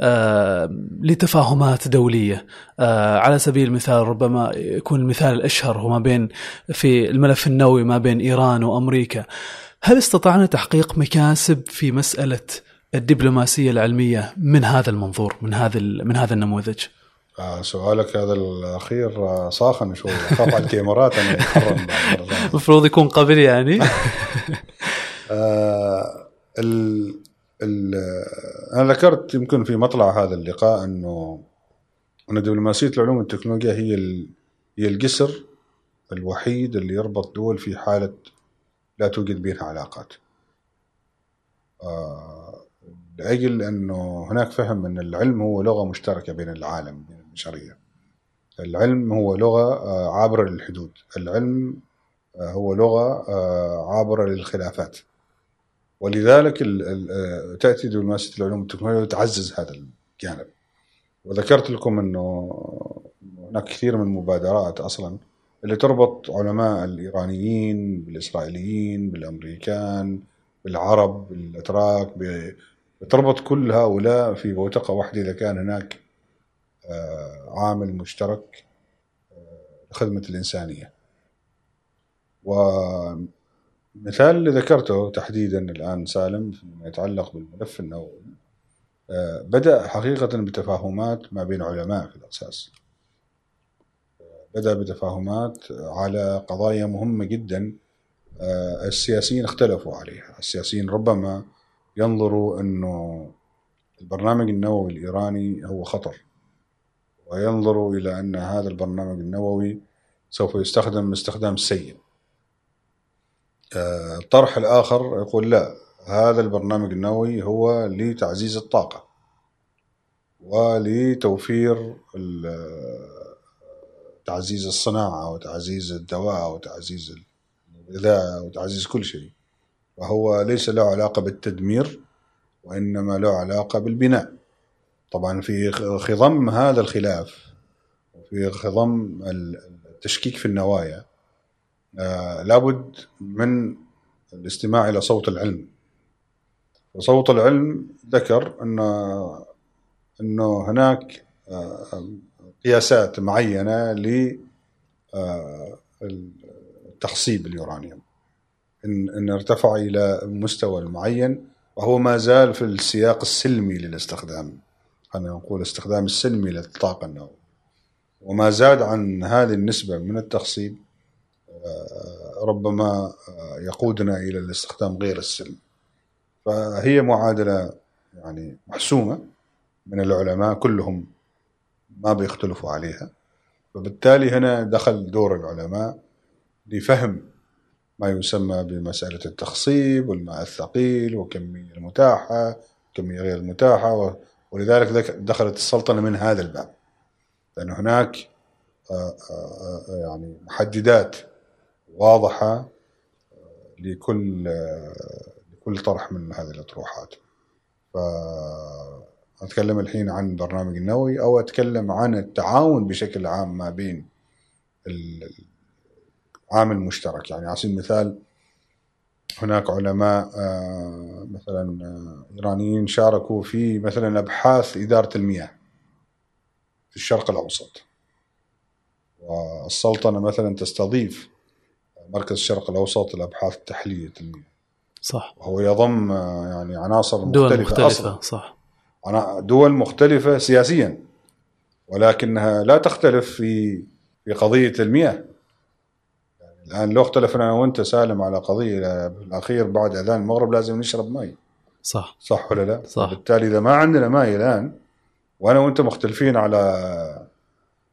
آه، لتفاهمات دولية. آه، على سبيل المثال ربما يكون المثال الأشهر هو ما بين في الملف النووي ما بين إيران وأمريكا. هل استطعنا تحقيق مكاسب في مسألة الدبلوماسية العلمية من هذا المنظور من هذا من هذا النموذج؟ آه سؤالك هذا الأخير صاخن شوي. أخاف على الكاميرات أنا المفروض يكون قبل يعني. آه أنا ذكرت يمكن في مطلع هذا اللقاء أنه أن دبلوماسية العلوم والتكنولوجيا هي هي الجسر الوحيد اللي يربط دول في حالة لا توجد بينها علاقات. آه لأجل أنه هناك فهم أن العلم هو لغة مشتركة بين العالم بين البشرية. العلم هو لغة آه عابرة للحدود، العلم آه هو لغة آه عابرة للخلافات. ولذلك تأتي دبلوماسية العلوم والتكنولوجيا تعزز هذا الجانب وذكرت لكم أنه هناك كثير من المبادرات أصلا اللي تربط علماء الإيرانيين بالإسرائيليين بالأمريكان بالعرب بالإتراك بتربط كل هؤلاء في بوتقة واحدة. إذا كان هناك آه، عامل مشترك آه، لخدمة الإنسانية. و المثال اللي ذكرته تحديدا الآن سالم فيما يتعلق بالملف النووي آه، بدأ حقيقة بتفاهمات ما بين علماء في الأساس. بدأ بتفاهمات على قضايا مهمة جدا آه، السياسيين اختلفوا عليها. السياسيين ربما ينظروا أنه البرنامج النووي الإيراني هو خطر وينظروا إلى أن هذا البرنامج النووي سوف يستخدم استخدام سيء. الطرح الآخر يقول لا هذا البرنامج النووي هو لتعزيز الطاقة ولتوفير تعزيز الصناعة وتعزيز الدواء وتعزيز الغذاء وتعزيز كل شيء. وهو ليس له علاقة بالتدمير وإنما له علاقة بالبناء. طبعا في خضم هذا الخلاف وفي خضم التشكيك في النوايا آه لابد من الاستماع إلى صوت العلم. وصوت العلم ذكر أن أنه هناك قياسات معينة لتخصيب اليورانيوم. إن إن ارتفع إلى مستوى معين وهو ما زال في السياق السلمي للاستخدام. خلينا نقول استخدام السلمي للطاقه النوويه وما زاد عن هذه النسبة من التخصيب ربما يقودنا إلى الاستخدام غير السلمي فهي معادلة يعني محسومة من العلماء كلهم. ما بيختلفوا عليها. فبالتالي هنا دخل دور العلماء لفهم ما يسمى بمسألة التخصيب والماء الثقيل والكمية المتاحة والكمية غير المتاحة ولذلك دخلت السلطنة من هذا الباب. لأن هناك آه، آه، آه، يعني محددات واضحة لكل لكل طرح من هذه الأطروحات. فأتكلم الحين عن البرنامج النووي أو أتكلم عن التعاون بشكل عام ما بين عامل مشترك يعني على سبيل المثال هناك علماء آه، مثلا آه، إيرانيين شاركوا في مثلا أبحاث إدارة المياه في الشرق الأوسط. والسلطنة مثلا تستضيف مركز الشرق الأوسط لأبحاث تحلية المياه. صح. وهو يضم آه، يعني عناصر دول مختلفة, مختلفة أصلاً. صح. دول مختلفة سياسيا ولكنها لا تختلف في في قضية المياه. الآن لو اختلفنا أنا وأنت سالم على قضية بالاخير بعد أذان المغرب لازم نشرب ماء صح. صح ولا لا؟ صح. بالتالي إذا ما عندنا ماء الآن وأنا وأنت مختلفين على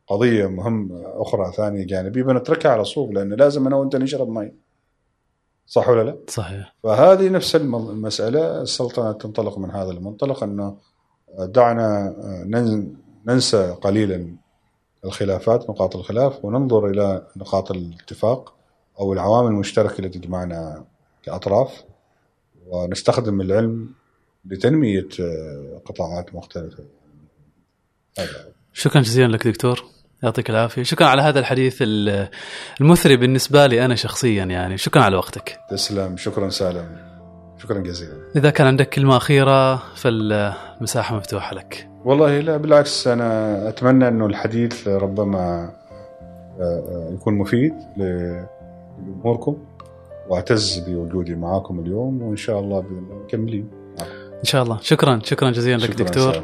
قضية مهمه أخرى ثانية جانبية بنتركها على صوب لأن لازم أنا وأنت نشرب ماء صح ولا لا؟ صحيح. فهذه نفس المسألة السلطنة تنطلق من هذا المنطلق أنه دعنا ننسى قليلا الخلافات نقاط الخلاف وننظر إلى نقاط الاتفاق أو العوامل المشتركة التي تجمعنا كأطراف ونستخدم العلم لتنمية آه، قطاعات مختلفة. شكرا جزيلا لك دكتور. يعطيك العافية. شكرا على هذا الحديث المثري بالنسبة لي أنا شخصيا يعني. شكرا على وقتك. تسلم. شكرا سالم. شكرا جزيلا. إذا كان عندك كلمة أخيرة فالمساحة مفتوحة لك. والله لا بالعكس أنا أتمنى أنه الحديث ربما آه، آه، يكون مفيد لجمهوركم وأعتز بوجودي معاكم اليوم وإن شاء الله مكملين إن شاء الله. شكرا. شكرا جزيلا لك دكتور.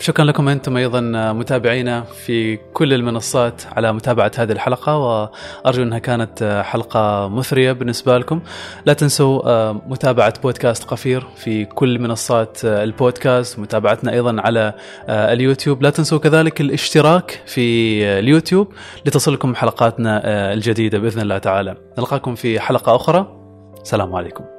شكرا لكم أنتم أيضا متابعينا في كل المنصات على متابعة هذه الحلقة وأرجو أنها كانت حلقة مثرية بالنسبة لكم. لا تنسوا متابعة بودكاست قفير في كل منصات البودكاست متابعتنا أيضا على اليوتيوب. لا تنسوا كذلك الاشتراك في اليوتيوب لتصلكم حلقاتنا الجديدة بإذن الله تعالى. نلقاكم في حلقة أخرى. السلام عليكم.